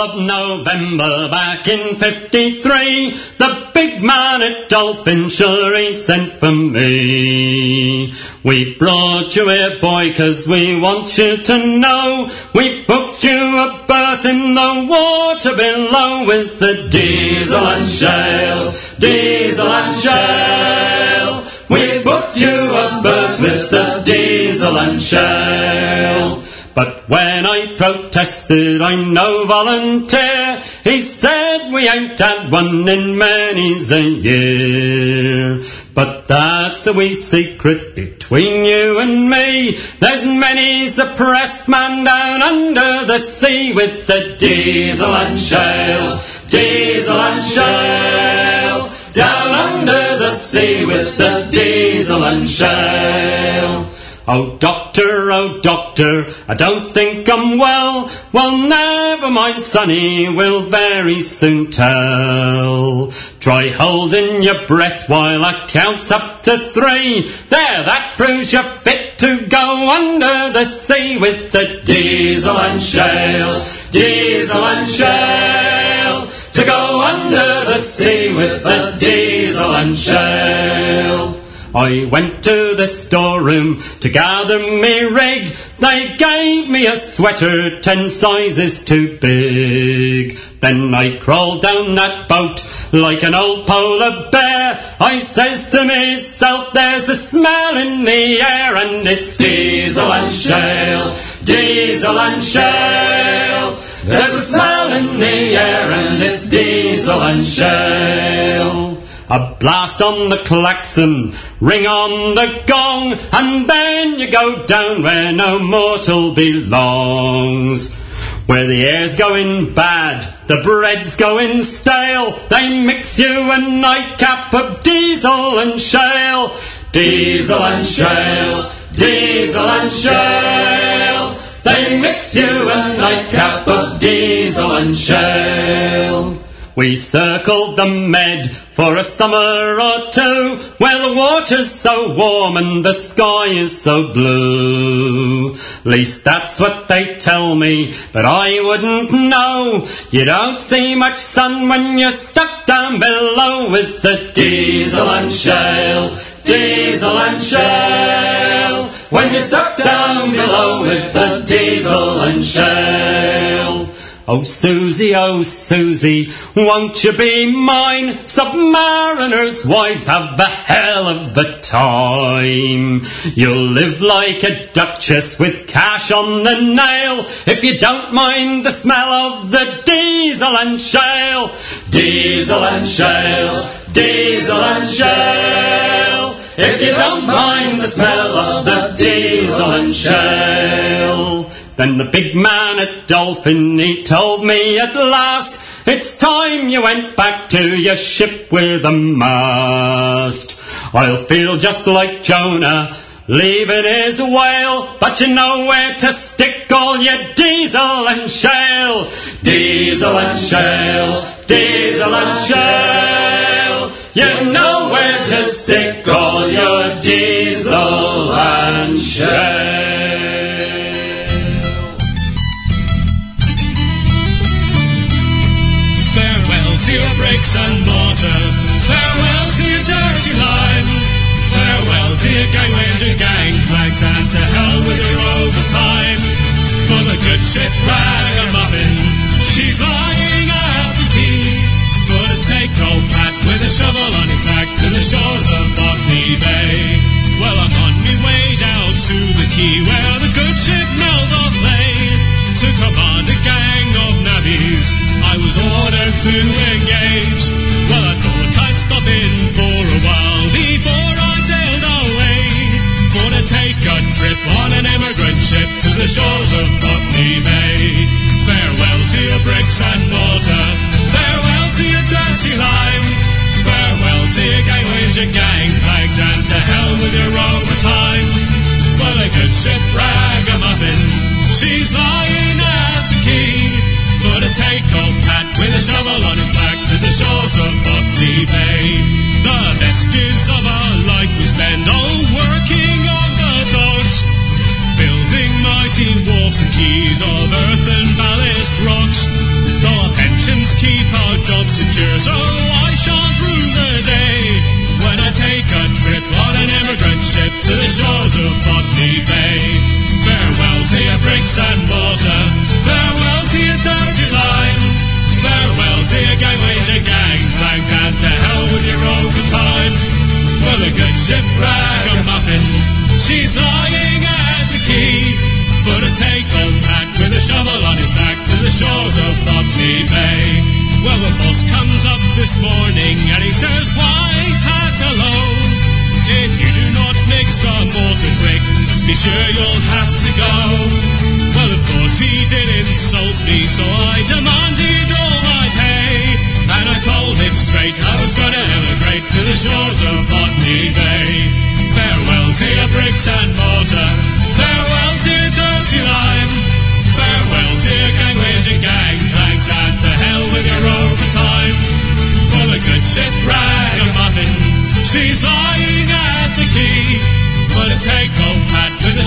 Of November back in 53, the big man at Dolphin Dolphinshire sent for me. We brought you here, boy, 'cause we want you to know we booked you a berth in the water below with the diesel and shale, diesel and shale. We booked you a berth with the diesel and shale. But when I protested, I'm no volunteer, he said we ain't had one in many's a year. But that's a wee secret between you and me. There's many's a pressed man down under the sea with the diesel and shale, diesel and shale. Down under the sea with the diesel and shale. Oh doctor, oh doctor, I don't think I'm well. Well never mind sonny, we'll very soon tell. Try holding your breath while I count up to three. There, that proves you're fit to go under the sea with the diesel and shale, diesel and shale. To go under the sea with the diesel and shale. I went to the storeroom to gather me rig. They gave me a sweater ten sizes too big. Then I crawled down that boat like an old polar bear. I says to myself, there's a smell in the air and it's diesel and shale, diesel and shale. There's a smell in the air and it's diesel and shale. A blast on the klaxon, ring on the gong, and then you go down where no mortal belongs. Where the air's going bad, the bread's going stale, they mix you a nightcap of diesel and shale. Diesel and shale, diesel and shale. They mix you a nightcap of diesel and shale. We circled the Med for a summer or two, where the water's so warm and the sky is so blue. Least that's what they tell me, but I wouldn't know. You don't see much sun when you're stuck down below with the diesel and shale, diesel and shale. When you're stuck down below with the diesel and shale. Oh Susie, oh Susie, won't you be mine? Submariners' wives have a hell of a time. You'll live like a duchess with cash on the nail if you don't mind the smell of the diesel and shale. Diesel and shale, diesel and shale. If you don't mind the smell of the diesel and shale. Then the big man at Dolphin, he told me at last, it's time you went back to your ship with a mast. I'll feel just like Jonah, leaving his whale, but you know where to stick all your diesel and shale. Diesel and shale, diesel and shale. You know where to stick all your diesel and shale. Good ship Ragamuffin, she's lying at the quay. To take old Pat with a shovel on his back to the shores of Botany Bay. Well, I'm on my way down to the quay where the good ship Meldorf lay. To command a gang of navvies, I was ordered to engage. Well, I thought I'd stop in for a while before trip on an emigrant ship to the shores of Botany Bay. Farewell to your bricks and mortar. Farewell to your dirty lime. Farewell to your gangways, your gangplanks, and to hell with your overtime. For the good ship Ragamuffin, she's lying at the quay. For to take old Pat with a shovel on his back to the shores of Botany Bay. Mighty wharfs and quays of earth and ballast rocks. The pensions keep our jobs secure, so I shan't rue the day. When I take a trip on an emigrant ship to the shores of Botany Bay. Farewell to your bricks and mortar. Farewell to your dirty line. Farewell to your gangway to gangbangs and to hell with your overtime. For the good ship Ragamuffin, she's lying the shores of Botany Bay. Well, the boss comes up this morning and he says, Why, hat hello? If you do not mix the mortar brick, be sure you'll have to go. Well, of course he did insult me, so I demanded all my pay. And I told him straight I was gonna emigrate to the shores of Botany Bay. Farewell to your bricks and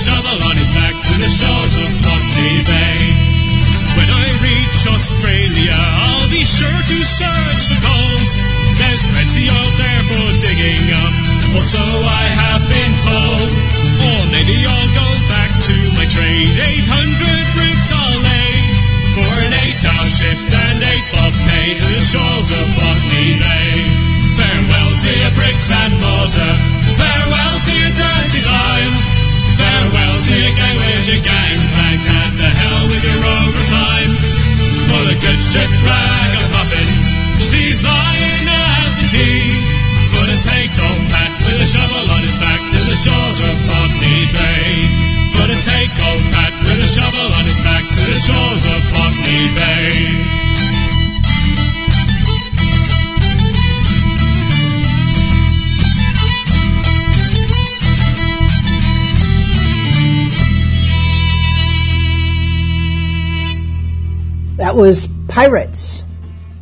shovel on his back to the shores of Botany Bay. When I reach Australia, I'll be sure to search for gold. There's plenty of there for digging up, or so I have been told. Or maybe I'll go back to my trade. 800 bricks I'll lay for an eight-hour shift and eight bob pay to the shores of Botany Bay. Farewell your bricks and mortar. Your gang with your gang plank and to hell with your overtime. For the good ship ragamuffin, she's lying at the quay. For the take-home pat with a shovel on his back to the shores of Botany Bay. For the take-home pat with a shovel on his back to the shores of Botany Bay. That was Pirates,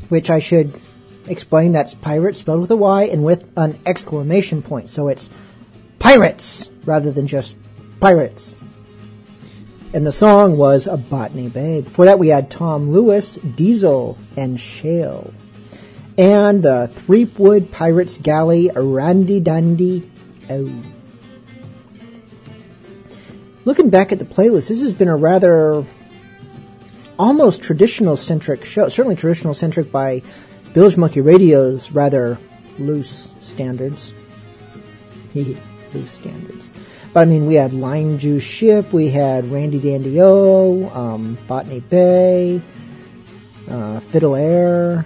which I should explain that's Pirates spelled with a Y and with an exclamation point. So it's Pirates rather than just Pirates. And the song was A Botany Bay. Before that, we had Tom Lewis, Diesel, and Shale. And the Threepwood Pirates Galley, Randy Dandy. Oh. Looking back at the playlist, this has been a rather almost traditional centric show. Certainly traditional centric by Bilge Monkey Radio's rather loose standards. loose standards. But I mean, we had Lime Juice Ship, we had Randy Dandy O, um, Botany Bay, uh, Fiddle Air,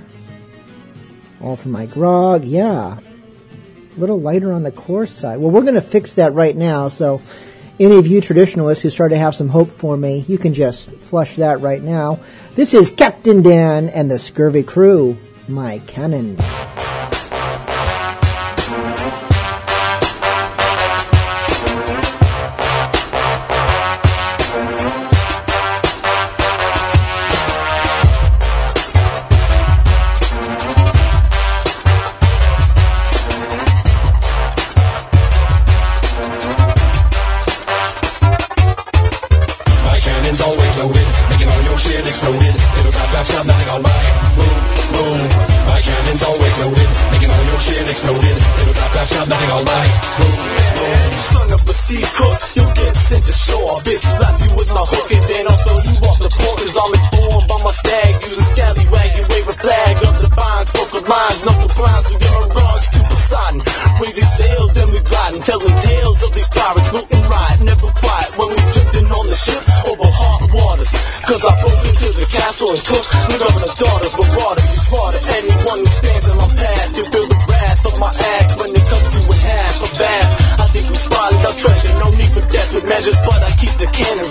all for my grog. Yeah, a little lighter on the coarse side. Well, we're going to fix that right now. So, any of you traditionalists who start to have some hope for me, you can just flush that right now. This is Captain Dan and the Scurvy Crew. My cannon.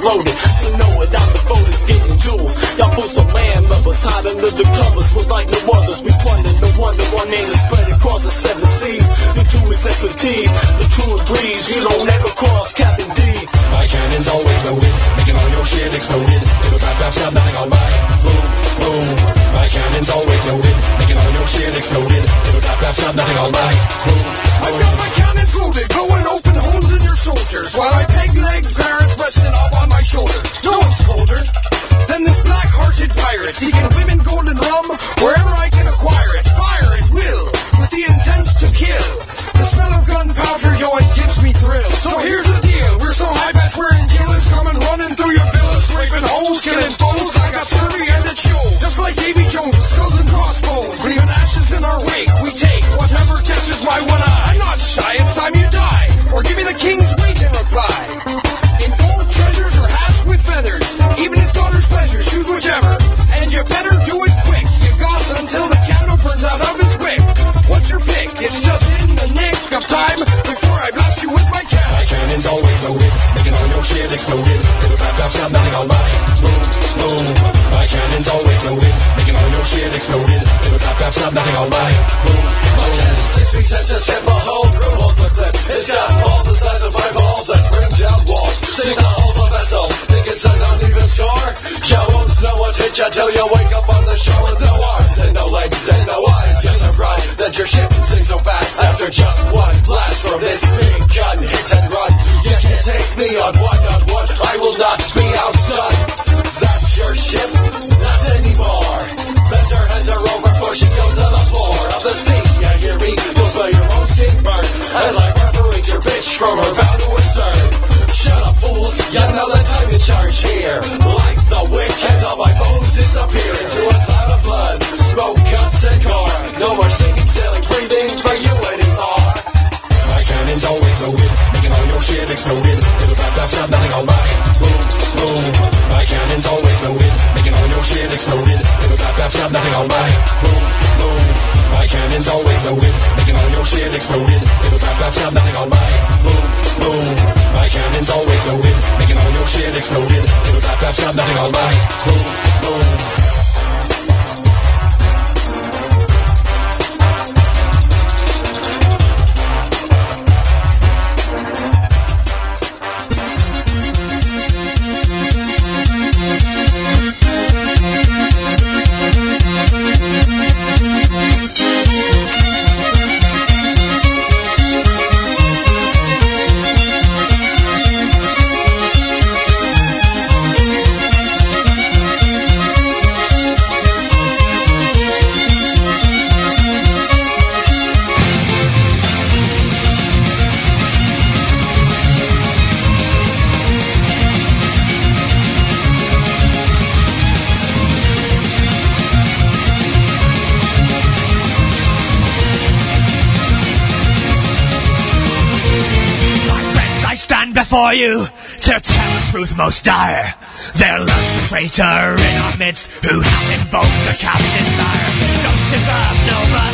Loaded. So know it, I'm devoted getting jewels. Y'all put some land lovers hide under the covers was like no others. We plunder, no wonder one name is spread across the seven seas. The two is expertise, the true breeze. You don't ever cross Captain D. My cannon's always loaded, making all your shit exploded. It'll clap, clap, stop, nothing on my boom, boom. My cannon's always loaded, making all your shit exploded. It'll clap, clap, stop, nothing on my boom, I got my cannons loaded, blowing open holes in your soldiers while I peg leg parents resting up on my shoulder. No one's colder than this black-hearted pirate seeking women, gold, and rum wherever I can acquire it. Fire at will with the intent to kill. The smell of gunpowder joint gives me thrill. So here's the deal: we're so high bats wearing gills coming running through your villas, raping shy, it's time you die, or give me the king's wage in reply. In gold treasures or hats with feathers, even his daughter's pleasure, choose whichever. And you better do it quick, you goss until the candle burns out of its wick. What's your pick? It's just in the nick of time before I blast you with my cannon. My cannon's always loaded, making all your shit exploded. Little back up, shot nothing on mine. Boom, boom. My cannon's always loaded, making all your shit exploded. Little back up, shot nothing on mine. Boom, boom. whole got balls the size of my balls that bring down walls. The holes think it's an uneven score. Won't know you wake up on the shore with no arms and no legs and no eyes. You're surprised that your ship sinks so fast after just one blast from this big gun. Hit and run. You can't take me on one on one. From bow to her stern. Shut up, fools! You know the time to charge here. Like the wick, and all my foes disappear into a cloud of blood, smoke, guts, and gore. No more singing, sailing, breathing for you anymore. My cannon's always loaded, making all your shit exploded. Little clap clap snap, nothing mine. Boom, boom. My cannon's always loaded, making all your shit exploded. Little clap clap snap, nothing. Boom, boom. My cannon's always loaded, making all your shit exploded. Little clap clap snap, nothing on mine. Boom, boom. My cannon's always loaded, making all your shit exploded. Little clap clap snap, nothing on mine. Boom, boom. Before you to tell the truth most dire. There lurks a traitor in our midst who hath invoked the captain's ire. Don't deserve no mercy.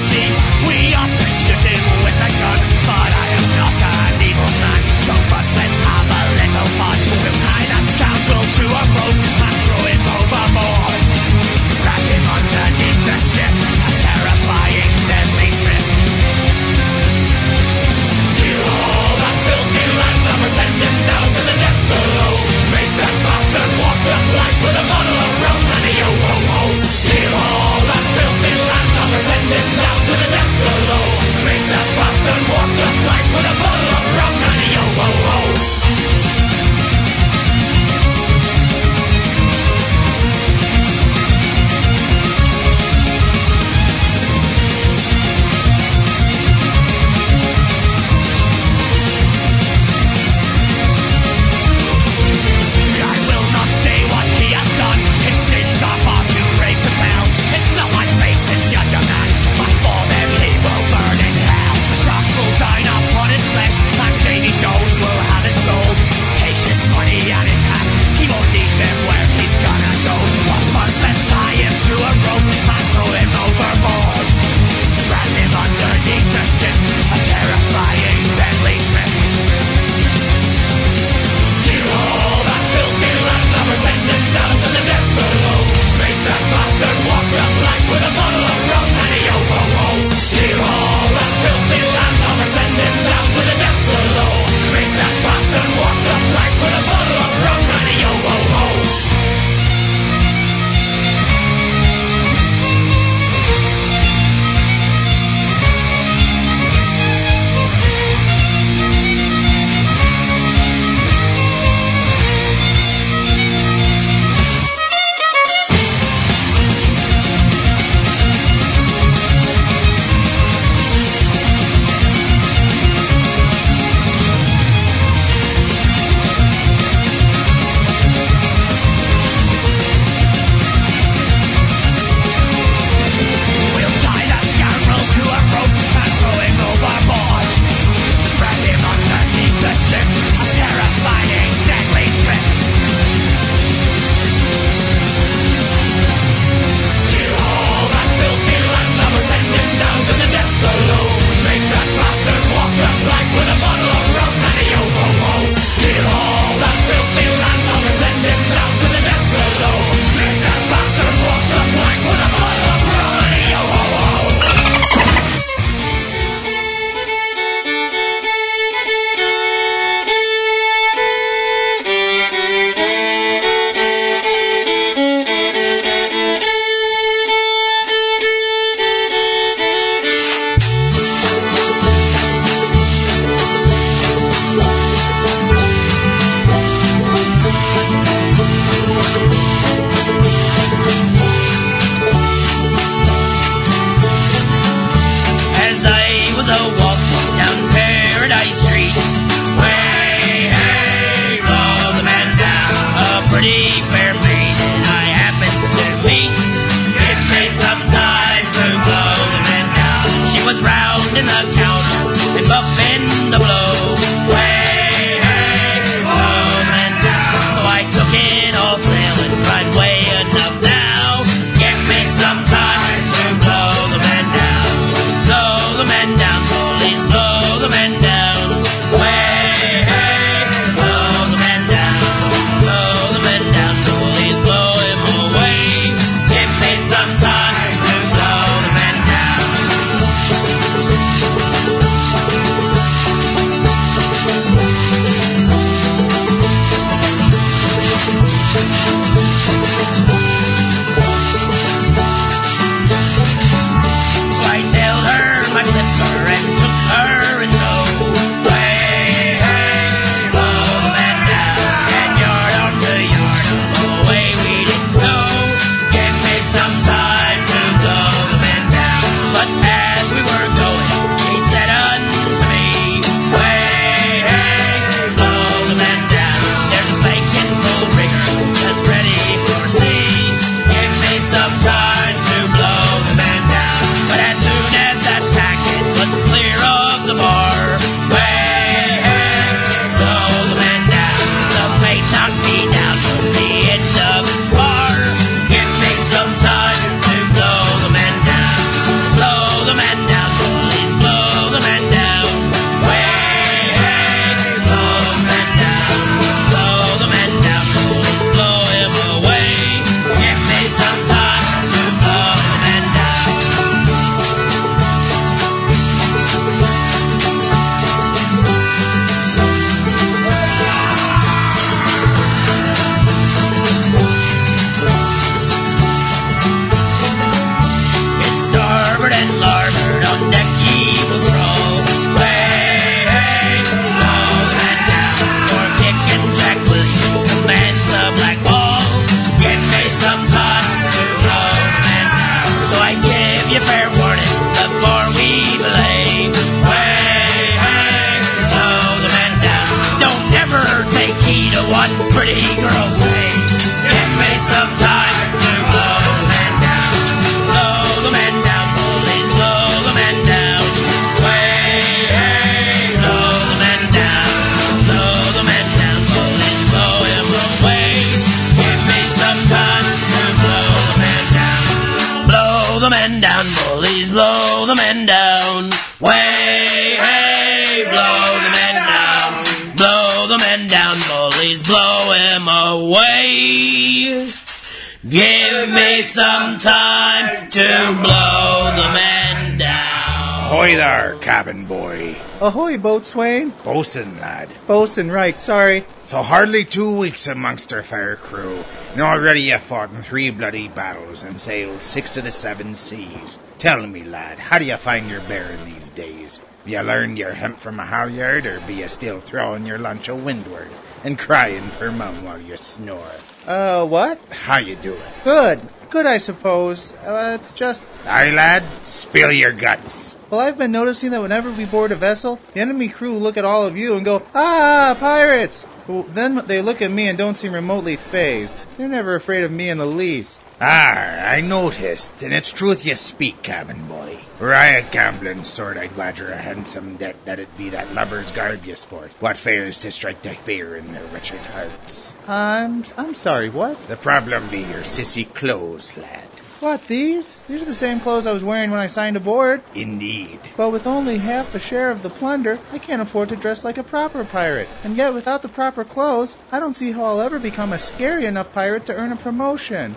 Ahoy, boatswain. Bosun, lad. Bosun, right, sorry. So hardly two weeks amongst our fair crew, and already you fought in three bloody battles and sailed six of the seven seas. Tell me, lad, how do you find your bearing these days? Have you learned your hemp from a halyard, or be you still throwing your lunch a windward and crying for mum while you snore? Uh, what? How you doing? Good. Good, I suppose. Uh, it's just. Aye, lad, spill your guts. Well, I've been noticing that whenever we board a vessel, the enemy crew look at all of you and go, Ah, pirates! Well, then they look at me and don't seem remotely phased. They're never afraid of me in the least. Ah, I noticed, and it's truth you speak, cabin boy. Were I a gambling sort, I'd wager a handsome debt that it be that lubber's garb you sport. What fails to strike the fear in their wretched hearts? I'm. I'm sorry, what? The problem be your sissy clothes, lad. What, these? These are the same clothes I was wearing when I signed aboard. Indeed. But with only half a share of the plunder, I can't afford to dress like a proper pirate. And yet, without the proper clothes, I don't see how I'll ever become a scary enough pirate to earn a promotion.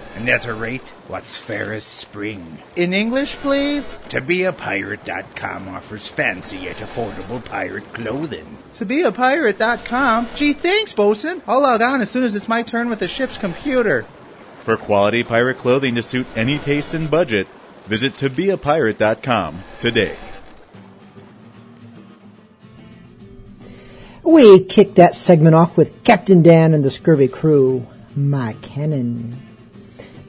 and at a rate what's fair as spring. In English, please? ToBeAPirate.com offers fancy yet affordable pirate clothing. ToBeAPirate.com? Gee, thanks, bosun. I'll log on as soon as it's my turn with the ship's computer. For quality pirate clothing to suit any taste and budget, visit tobeapirate.com today. We kicked that segment off with Captain Dan and the Scurvy Crew, My Cannon.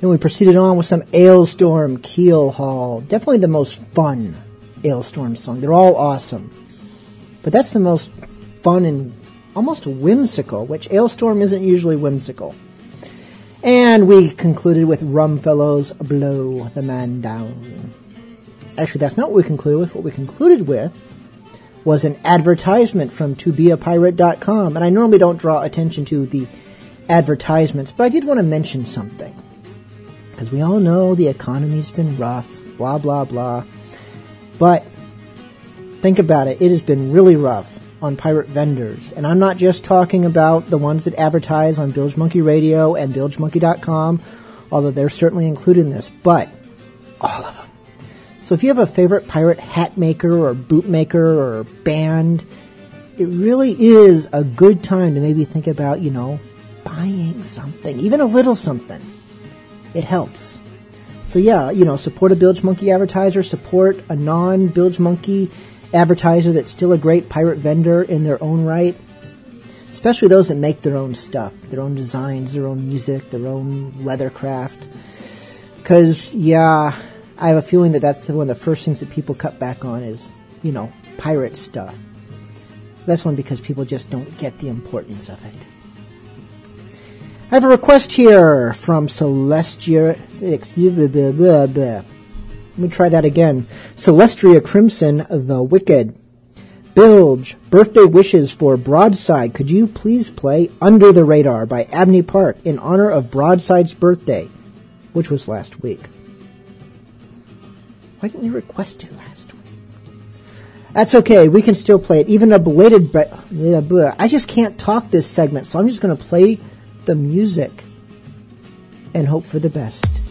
Then we proceeded on with some Alestorm Keel Hall. Definitely the most fun Alestorm song. They're all awesome. But that's the most fun and almost whimsical, which Alestorm isn't usually whimsical. And we concluded with Rumfellow's Blow the Man Down. Actually, that's not what we concluded with. What we concluded with was an advertisement from tobeapirate.com. And I normally don't draw attention to the advertisements, but I did want to mention something. Because we all know the economy's been rough, blah, blah, blah. But think about it, it has been really rough on pirate vendors. And I'm not just talking about the ones that advertise on Bilge Monkey Radio and BilgeMonkey.com, although they're certainly included in this, but all of them. So if you have a favorite pirate hat maker or boot maker or band, it really is a good time to maybe think about, you know, buying something, even a little something. It helps. So yeah, you know, support a Bilge Monkey advertiser, support a non Bilge Monkey advertiser that's still a great pirate vendor in their own right. Especially those that make their own stuff, their own designs, their own music, their own leathercraft. Because, yeah, I have a feeling that that's one of the first things that people cut back on is, you know, pirate stuff. That's one because people just don't get the importance of it. I have a request here from Celestia. Let me try that again. Celestria Crimson, the Wicked. Bilge, birthday wishes for Broadside. Could you please play Under the Radar by Abney Park in honor of Broadside's birthday, which was last week? Why didn't you request it last week? That's okay. We can still play it. Even a belated. But I just can't talk this segment, so I'm just going to play the music and hope for the best.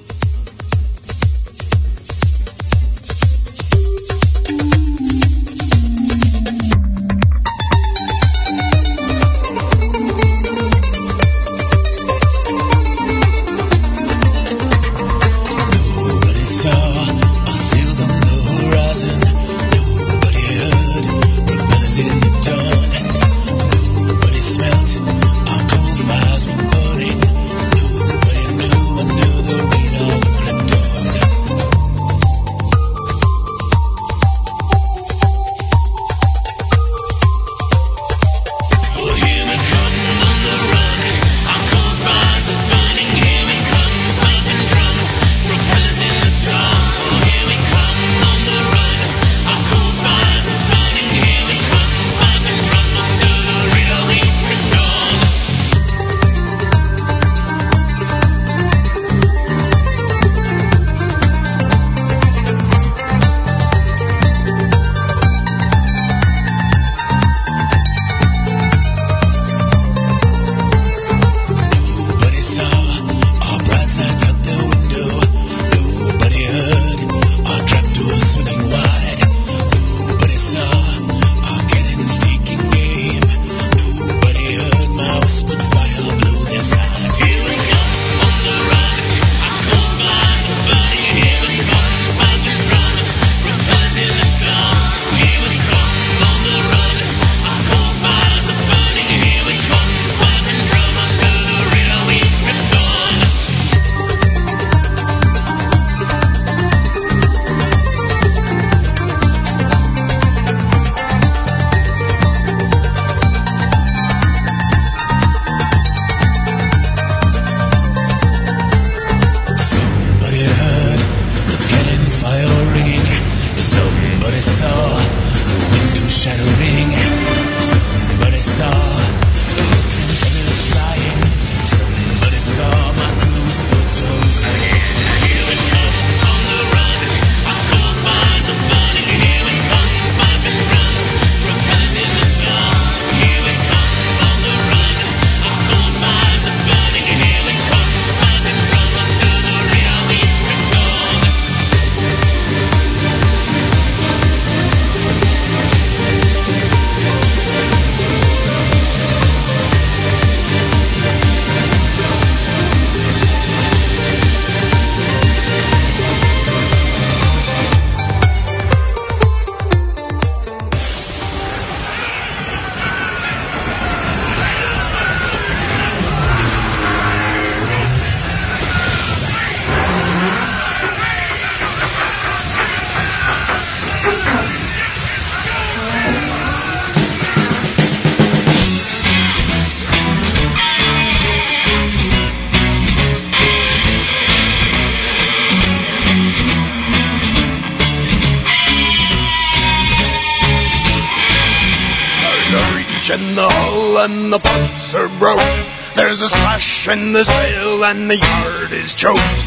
In the sail and the yard is choked.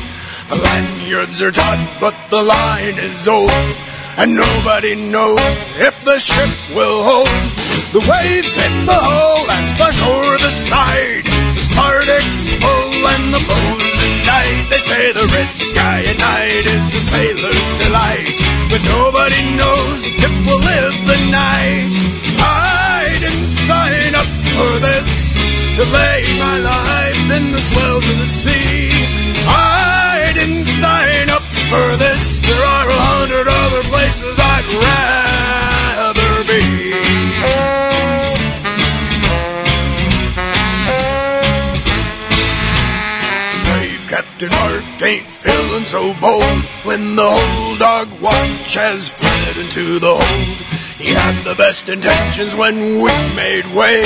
The lanyards are taut, but the line is old. And nobody knows if the ship will hold. The waves hit the hull and splash over the side. The Spartak's full and the at night. They say the red sky at night is the sailor's delight. But nobody knows if we'll live the night. I didn't sign up for this to lay my life in the swells of the sea. I didn't sign up for this. There are a hundred other places I'd rather be. Brave Captain Mark ain't feeling so bold when the whole dog watch has fled into the hold. He had the best intentions when we made way,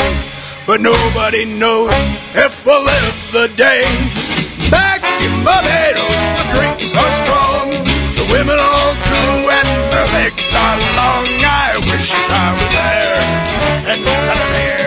but nobody knows if we'll live the day. Back in Barbados, the drinks are strong. The women all cool and the legs are long. I wish I was there instead of here,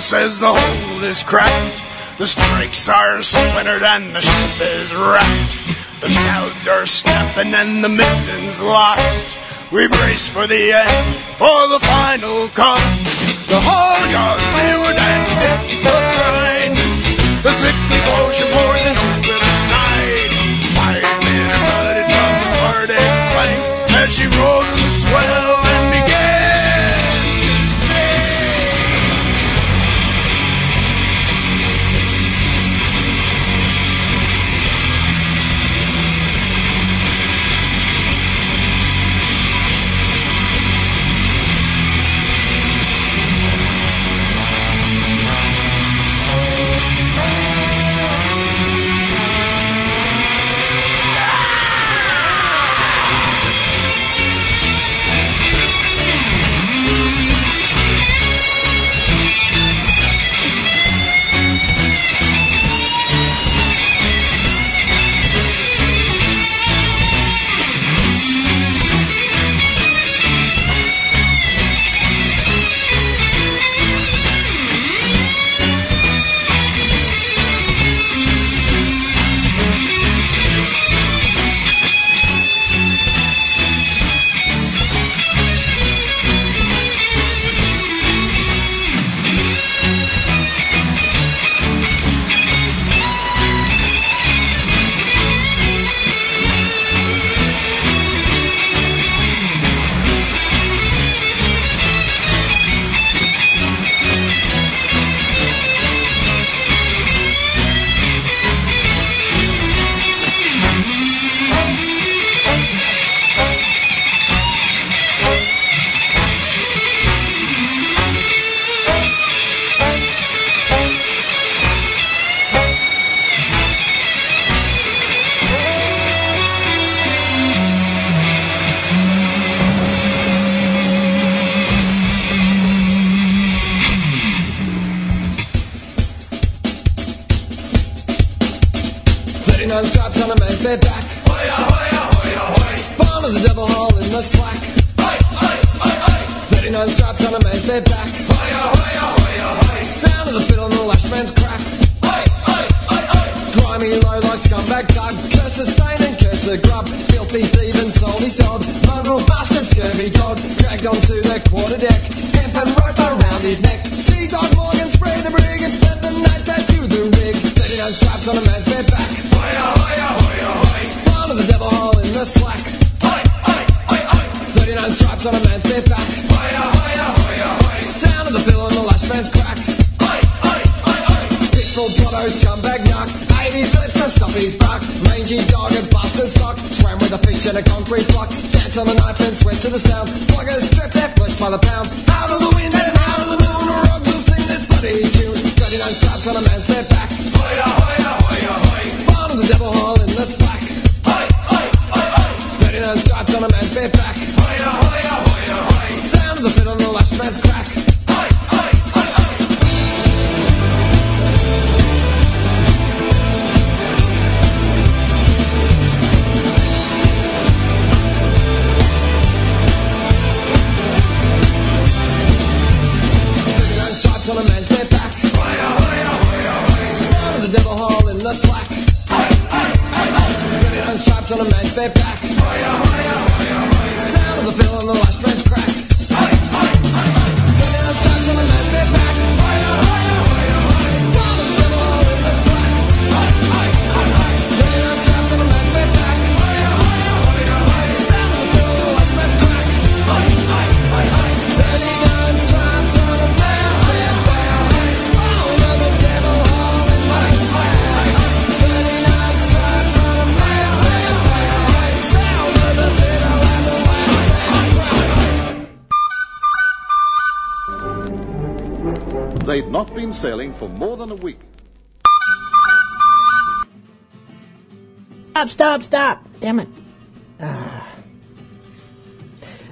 says the hold is cracked. The strakes are splintered and the ship is wrecked. The shrouds are snapping and the mizzen's lost. We brace for the end, for the final cost. The hull yard leeward and hits the grind. The sickly ocean pours in over the side. Five men are flooded from the Spartak flank as she rolls in the swell in a concrete block. Dance on the knife and sweat to the sound. Floggers strip their flesh by the pound. For more than a week. Stop, stop, stop. Damn it. Ah.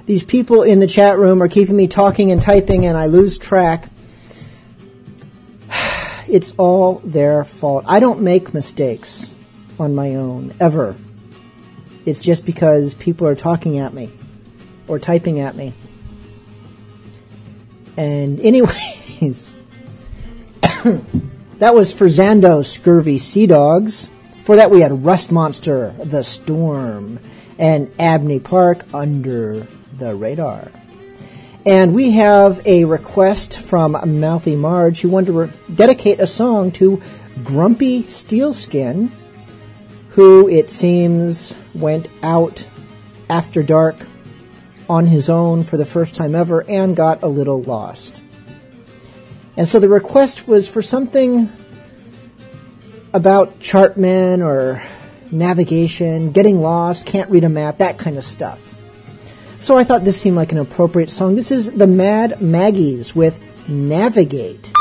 These people in the chat room are keeping me talking and typing, and I lose track. It's all their fault. I don't make mistakes on my own, ever. It's just because people are talking at me or typing at me. And, anyways, that was for Zando Scurvy Sea Dogs. For that, we had Rust Monster, The Storm, and Abney Park under the radar. And we have a request from Mouthy Marge who wanted to re- dedicate a song to Grumpy Steelskin, who it seems went out after dark on his own for the first time ever and got a little lost. And so the request was for something about chartmen or navigation, getting lost, can't read a map, that kind of stuff. So I thought this seemed like an appropriate song. This is the Mad Maggies with Navigate.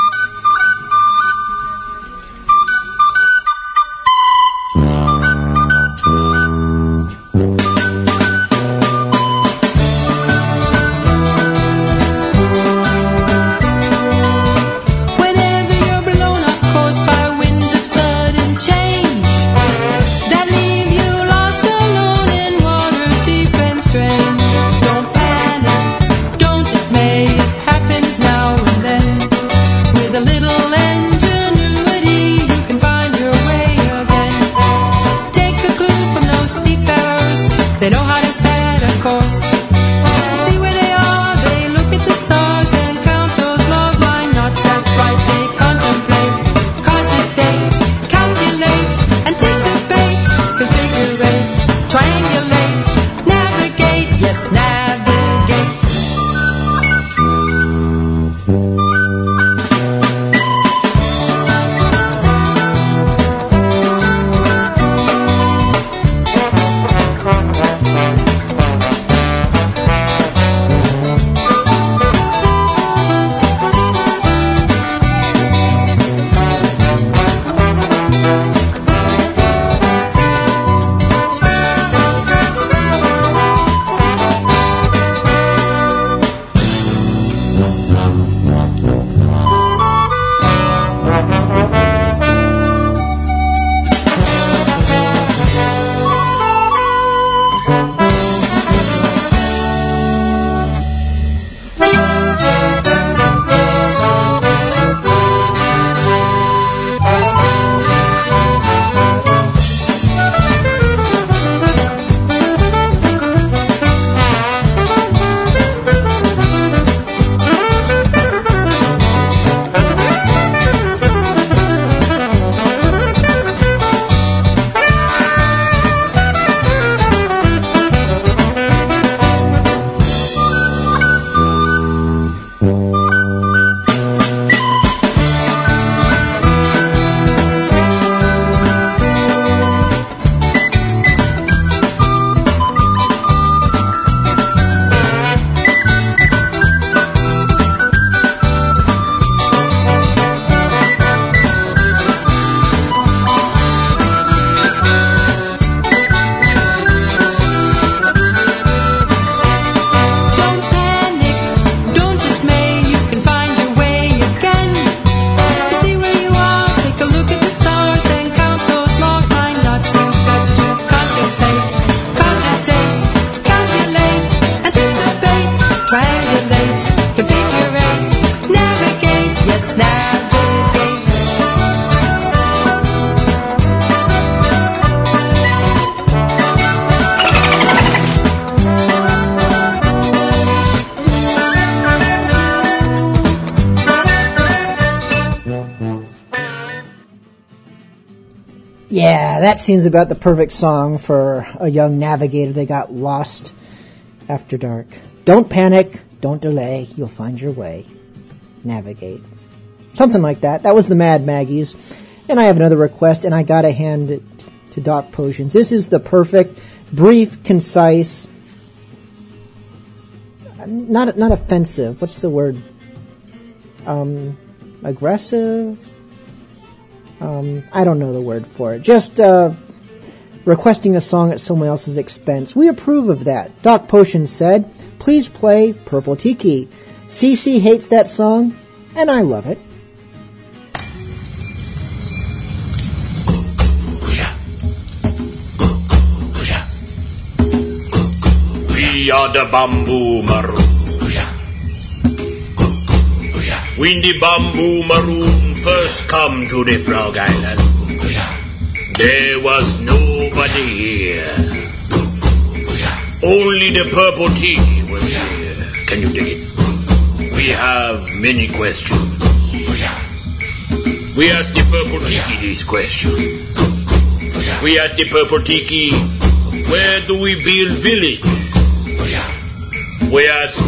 Seems about the perfect song for a young navigator that got lost after dark. Don't panic, don't delay, you'll find your way. Navigate. Something like that. That was the Mad Maggies. And I have another request, and I gotta hand it to Doc Potions. This is the perfect, brief, concise, not not offensive. What's the word? Um, aggressive. I don't know the word for it. Just uh, requesting a song at someone else's expense. We approve of that. Doc Potion said, "Please play Purple Tiki." CC hates that song, and I love it. We are the bamboo maroon. When the bamboo maroon first come to the Frog Island, there was nobody here. Only the purple tiki was here. Can you dig it? We have many questions. We ask the purple tiki this question. We ask the purple tiki, where do we build village? We ask,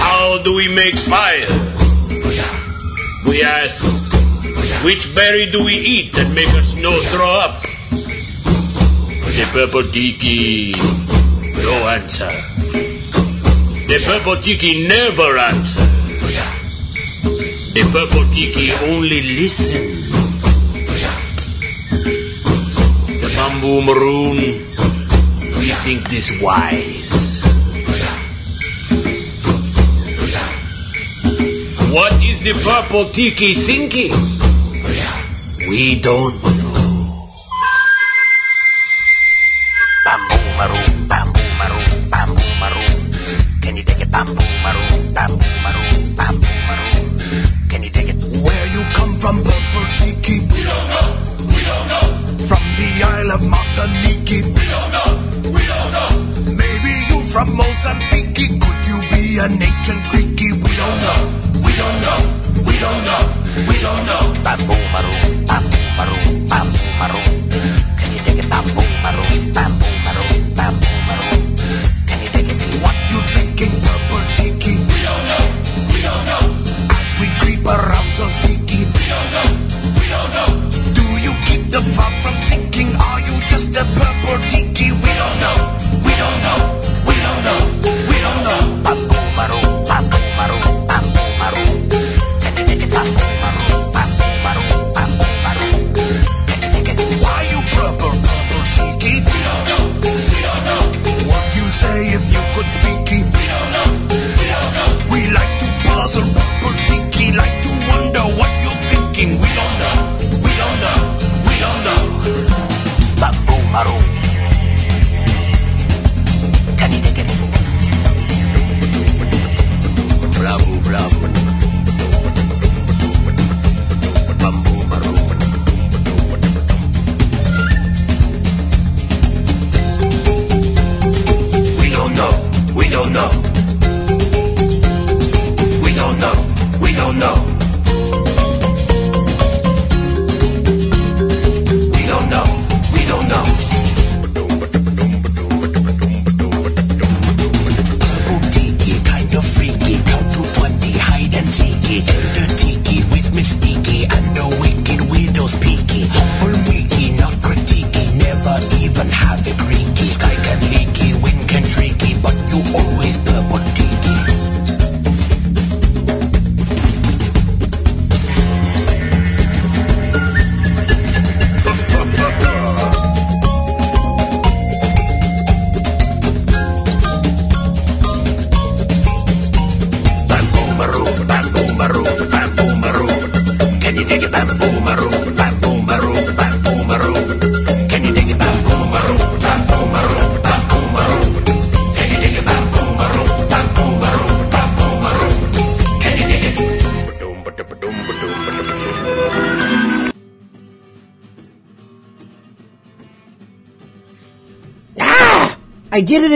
how do we make fire? We ask, which berry do we eat that make us no throw up? The purple tiki, no answer. The purple tiki never answer. The purple tiki only listen. The bamboo maroon, we think this wise. What is the purple tiki thinking? We don't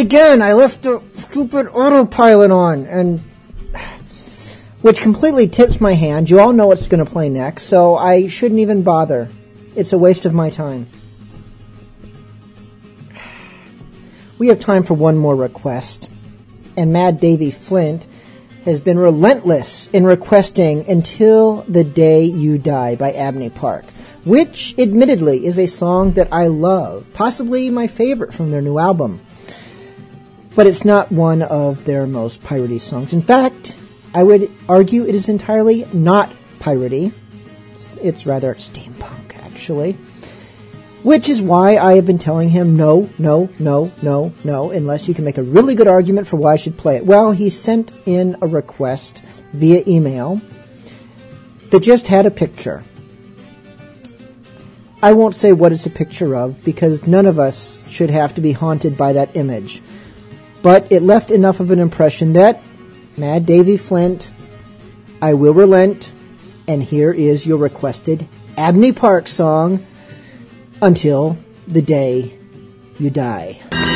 again, I left the stupid autopilot on, and which completely tips my hand. You all know what's going to play next, so I shouldn't even bother. It's a waste of my time. We have time for one more request, and Mad Davy Flint has been relentless in requesting Until the Day You Die by Abney Park, which admittedly is a song that I love, possibly my favorite from their new album. But it's not one of their most piratey songs. In fact, I would argue it is entirely not piratey. It's, rather steampunk, actually. Which is why I have been telling him no, no, no, no, no, unless you can make a really good argument for why I should play it. Well, he sent in a request via email that just had a picture. I won't say what it's a picture of because none of us should have to be haunted by that image. But it left enough of an impression that, Mad Davy Flint, I will relent, and here is your requested Abney Park song, Until the Day You Die.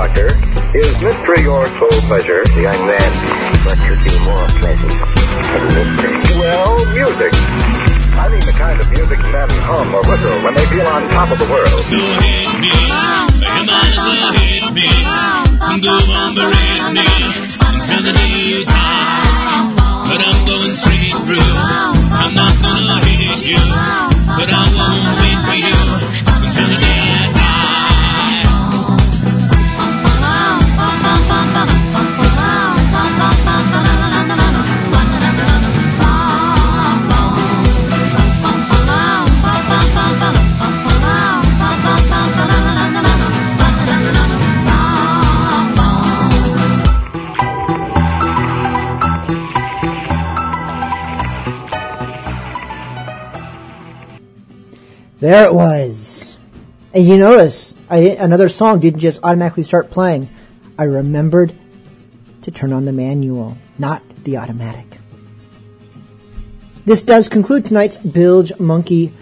Doctor, is mystery your sole pleasure? The young man. What should be more pleasant than mystery? Well, music. I mean the kind of music men hum or whistle when they feel on top of the world. So hit me. You might as well hit me. And go berate me until the day you die. But I'm going straight through. I'm not gonna hate you. But I won't wait for you until the day There it was. And you notice, I, another song didn't just automatically start playing. I remembered to turn on the manual, not the automatic. This does conclude tonight's Bilge Monkey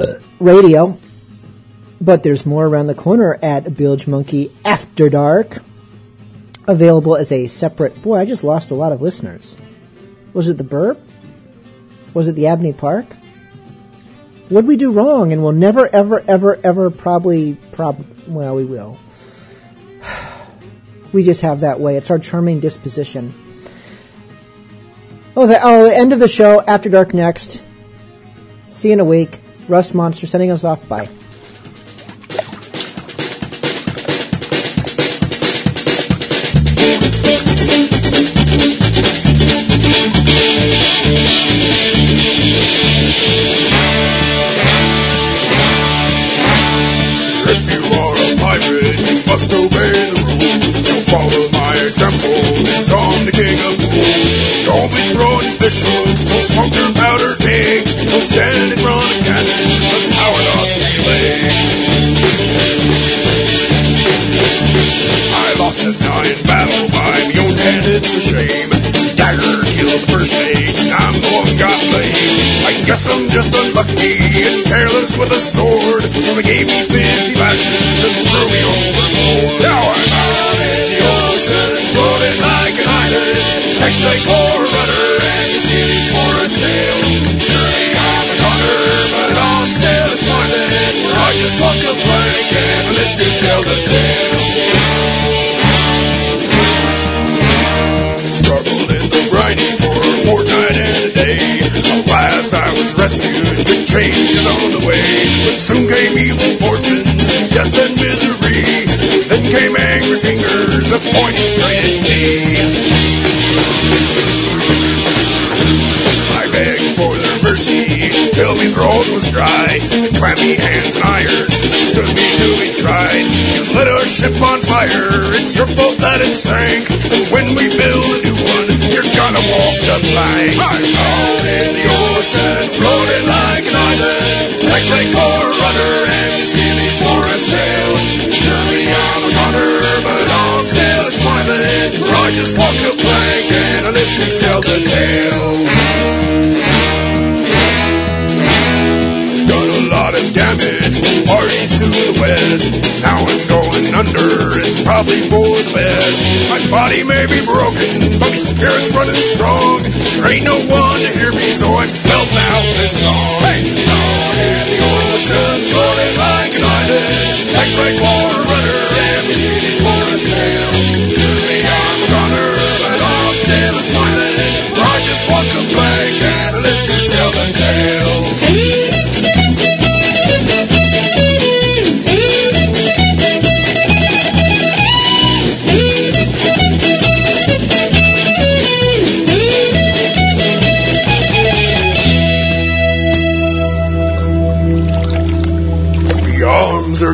uh, Radio. But there's more around the corner at Bilge Monkey After Dark. Available as a separate. Boy, I just lost a lot of listeners. Was it the Burp? Was it the Abney Park? What we do wrong? And we'll never, ever, ever, ever probably, prob, well, we will. We just have that way. It's our charming disposition. Oh, the, oh, the end of the show. After dark next. See you in a week. Rust Monster sending us off. Bye. you must obey the rules. Don't follow my example, cause I'm the king of fools. Don't be throwing hooks, don't smoke your powder kegs. Don't stand in front of cannons, cause Howard lost relay. I lost a dying battle by my own hand, it's a shame. Dagger the first mate, I'm the one got blamed. I guess I'm just unlucky and careless with a sword, so they gave me 50 lashes and threw me overboard. Now I'm out in the ocean, floating like an island. Take the a rudder and skillies for a sail. Surely I'm a goner, but I'm still smiling. I just walk a plank and let to tell the tale. Alas, I was rescued, change is on the way. But soon came evil fortunes, death and misery. Then came angry fingers, a pointing straight at me. Mercy till me throat was dry. Clammy hands and that stood me till we tried. You lit our ship on fire, it's your fault that it sank. When we build a new one, you're gonna walk the plank. I'm out in the ocean, floating like an island. Like my core rudder and skillies for a sail. Surely I'm a gunner, but I'm still smiling. For I just walk the plank and I live to tell the tale. Damage, parties to the west. Now I'm going under, it's probably for the best. My body may be broken, but my spirit's running strong. There ain't no one to hear me, so I'm belting out this song. Hey! Out in the ocean, floating like an island. Like my core rudder, and my skillies for a sail. Surely I'm a gunner, but I'm still a smiling. I just walk a plank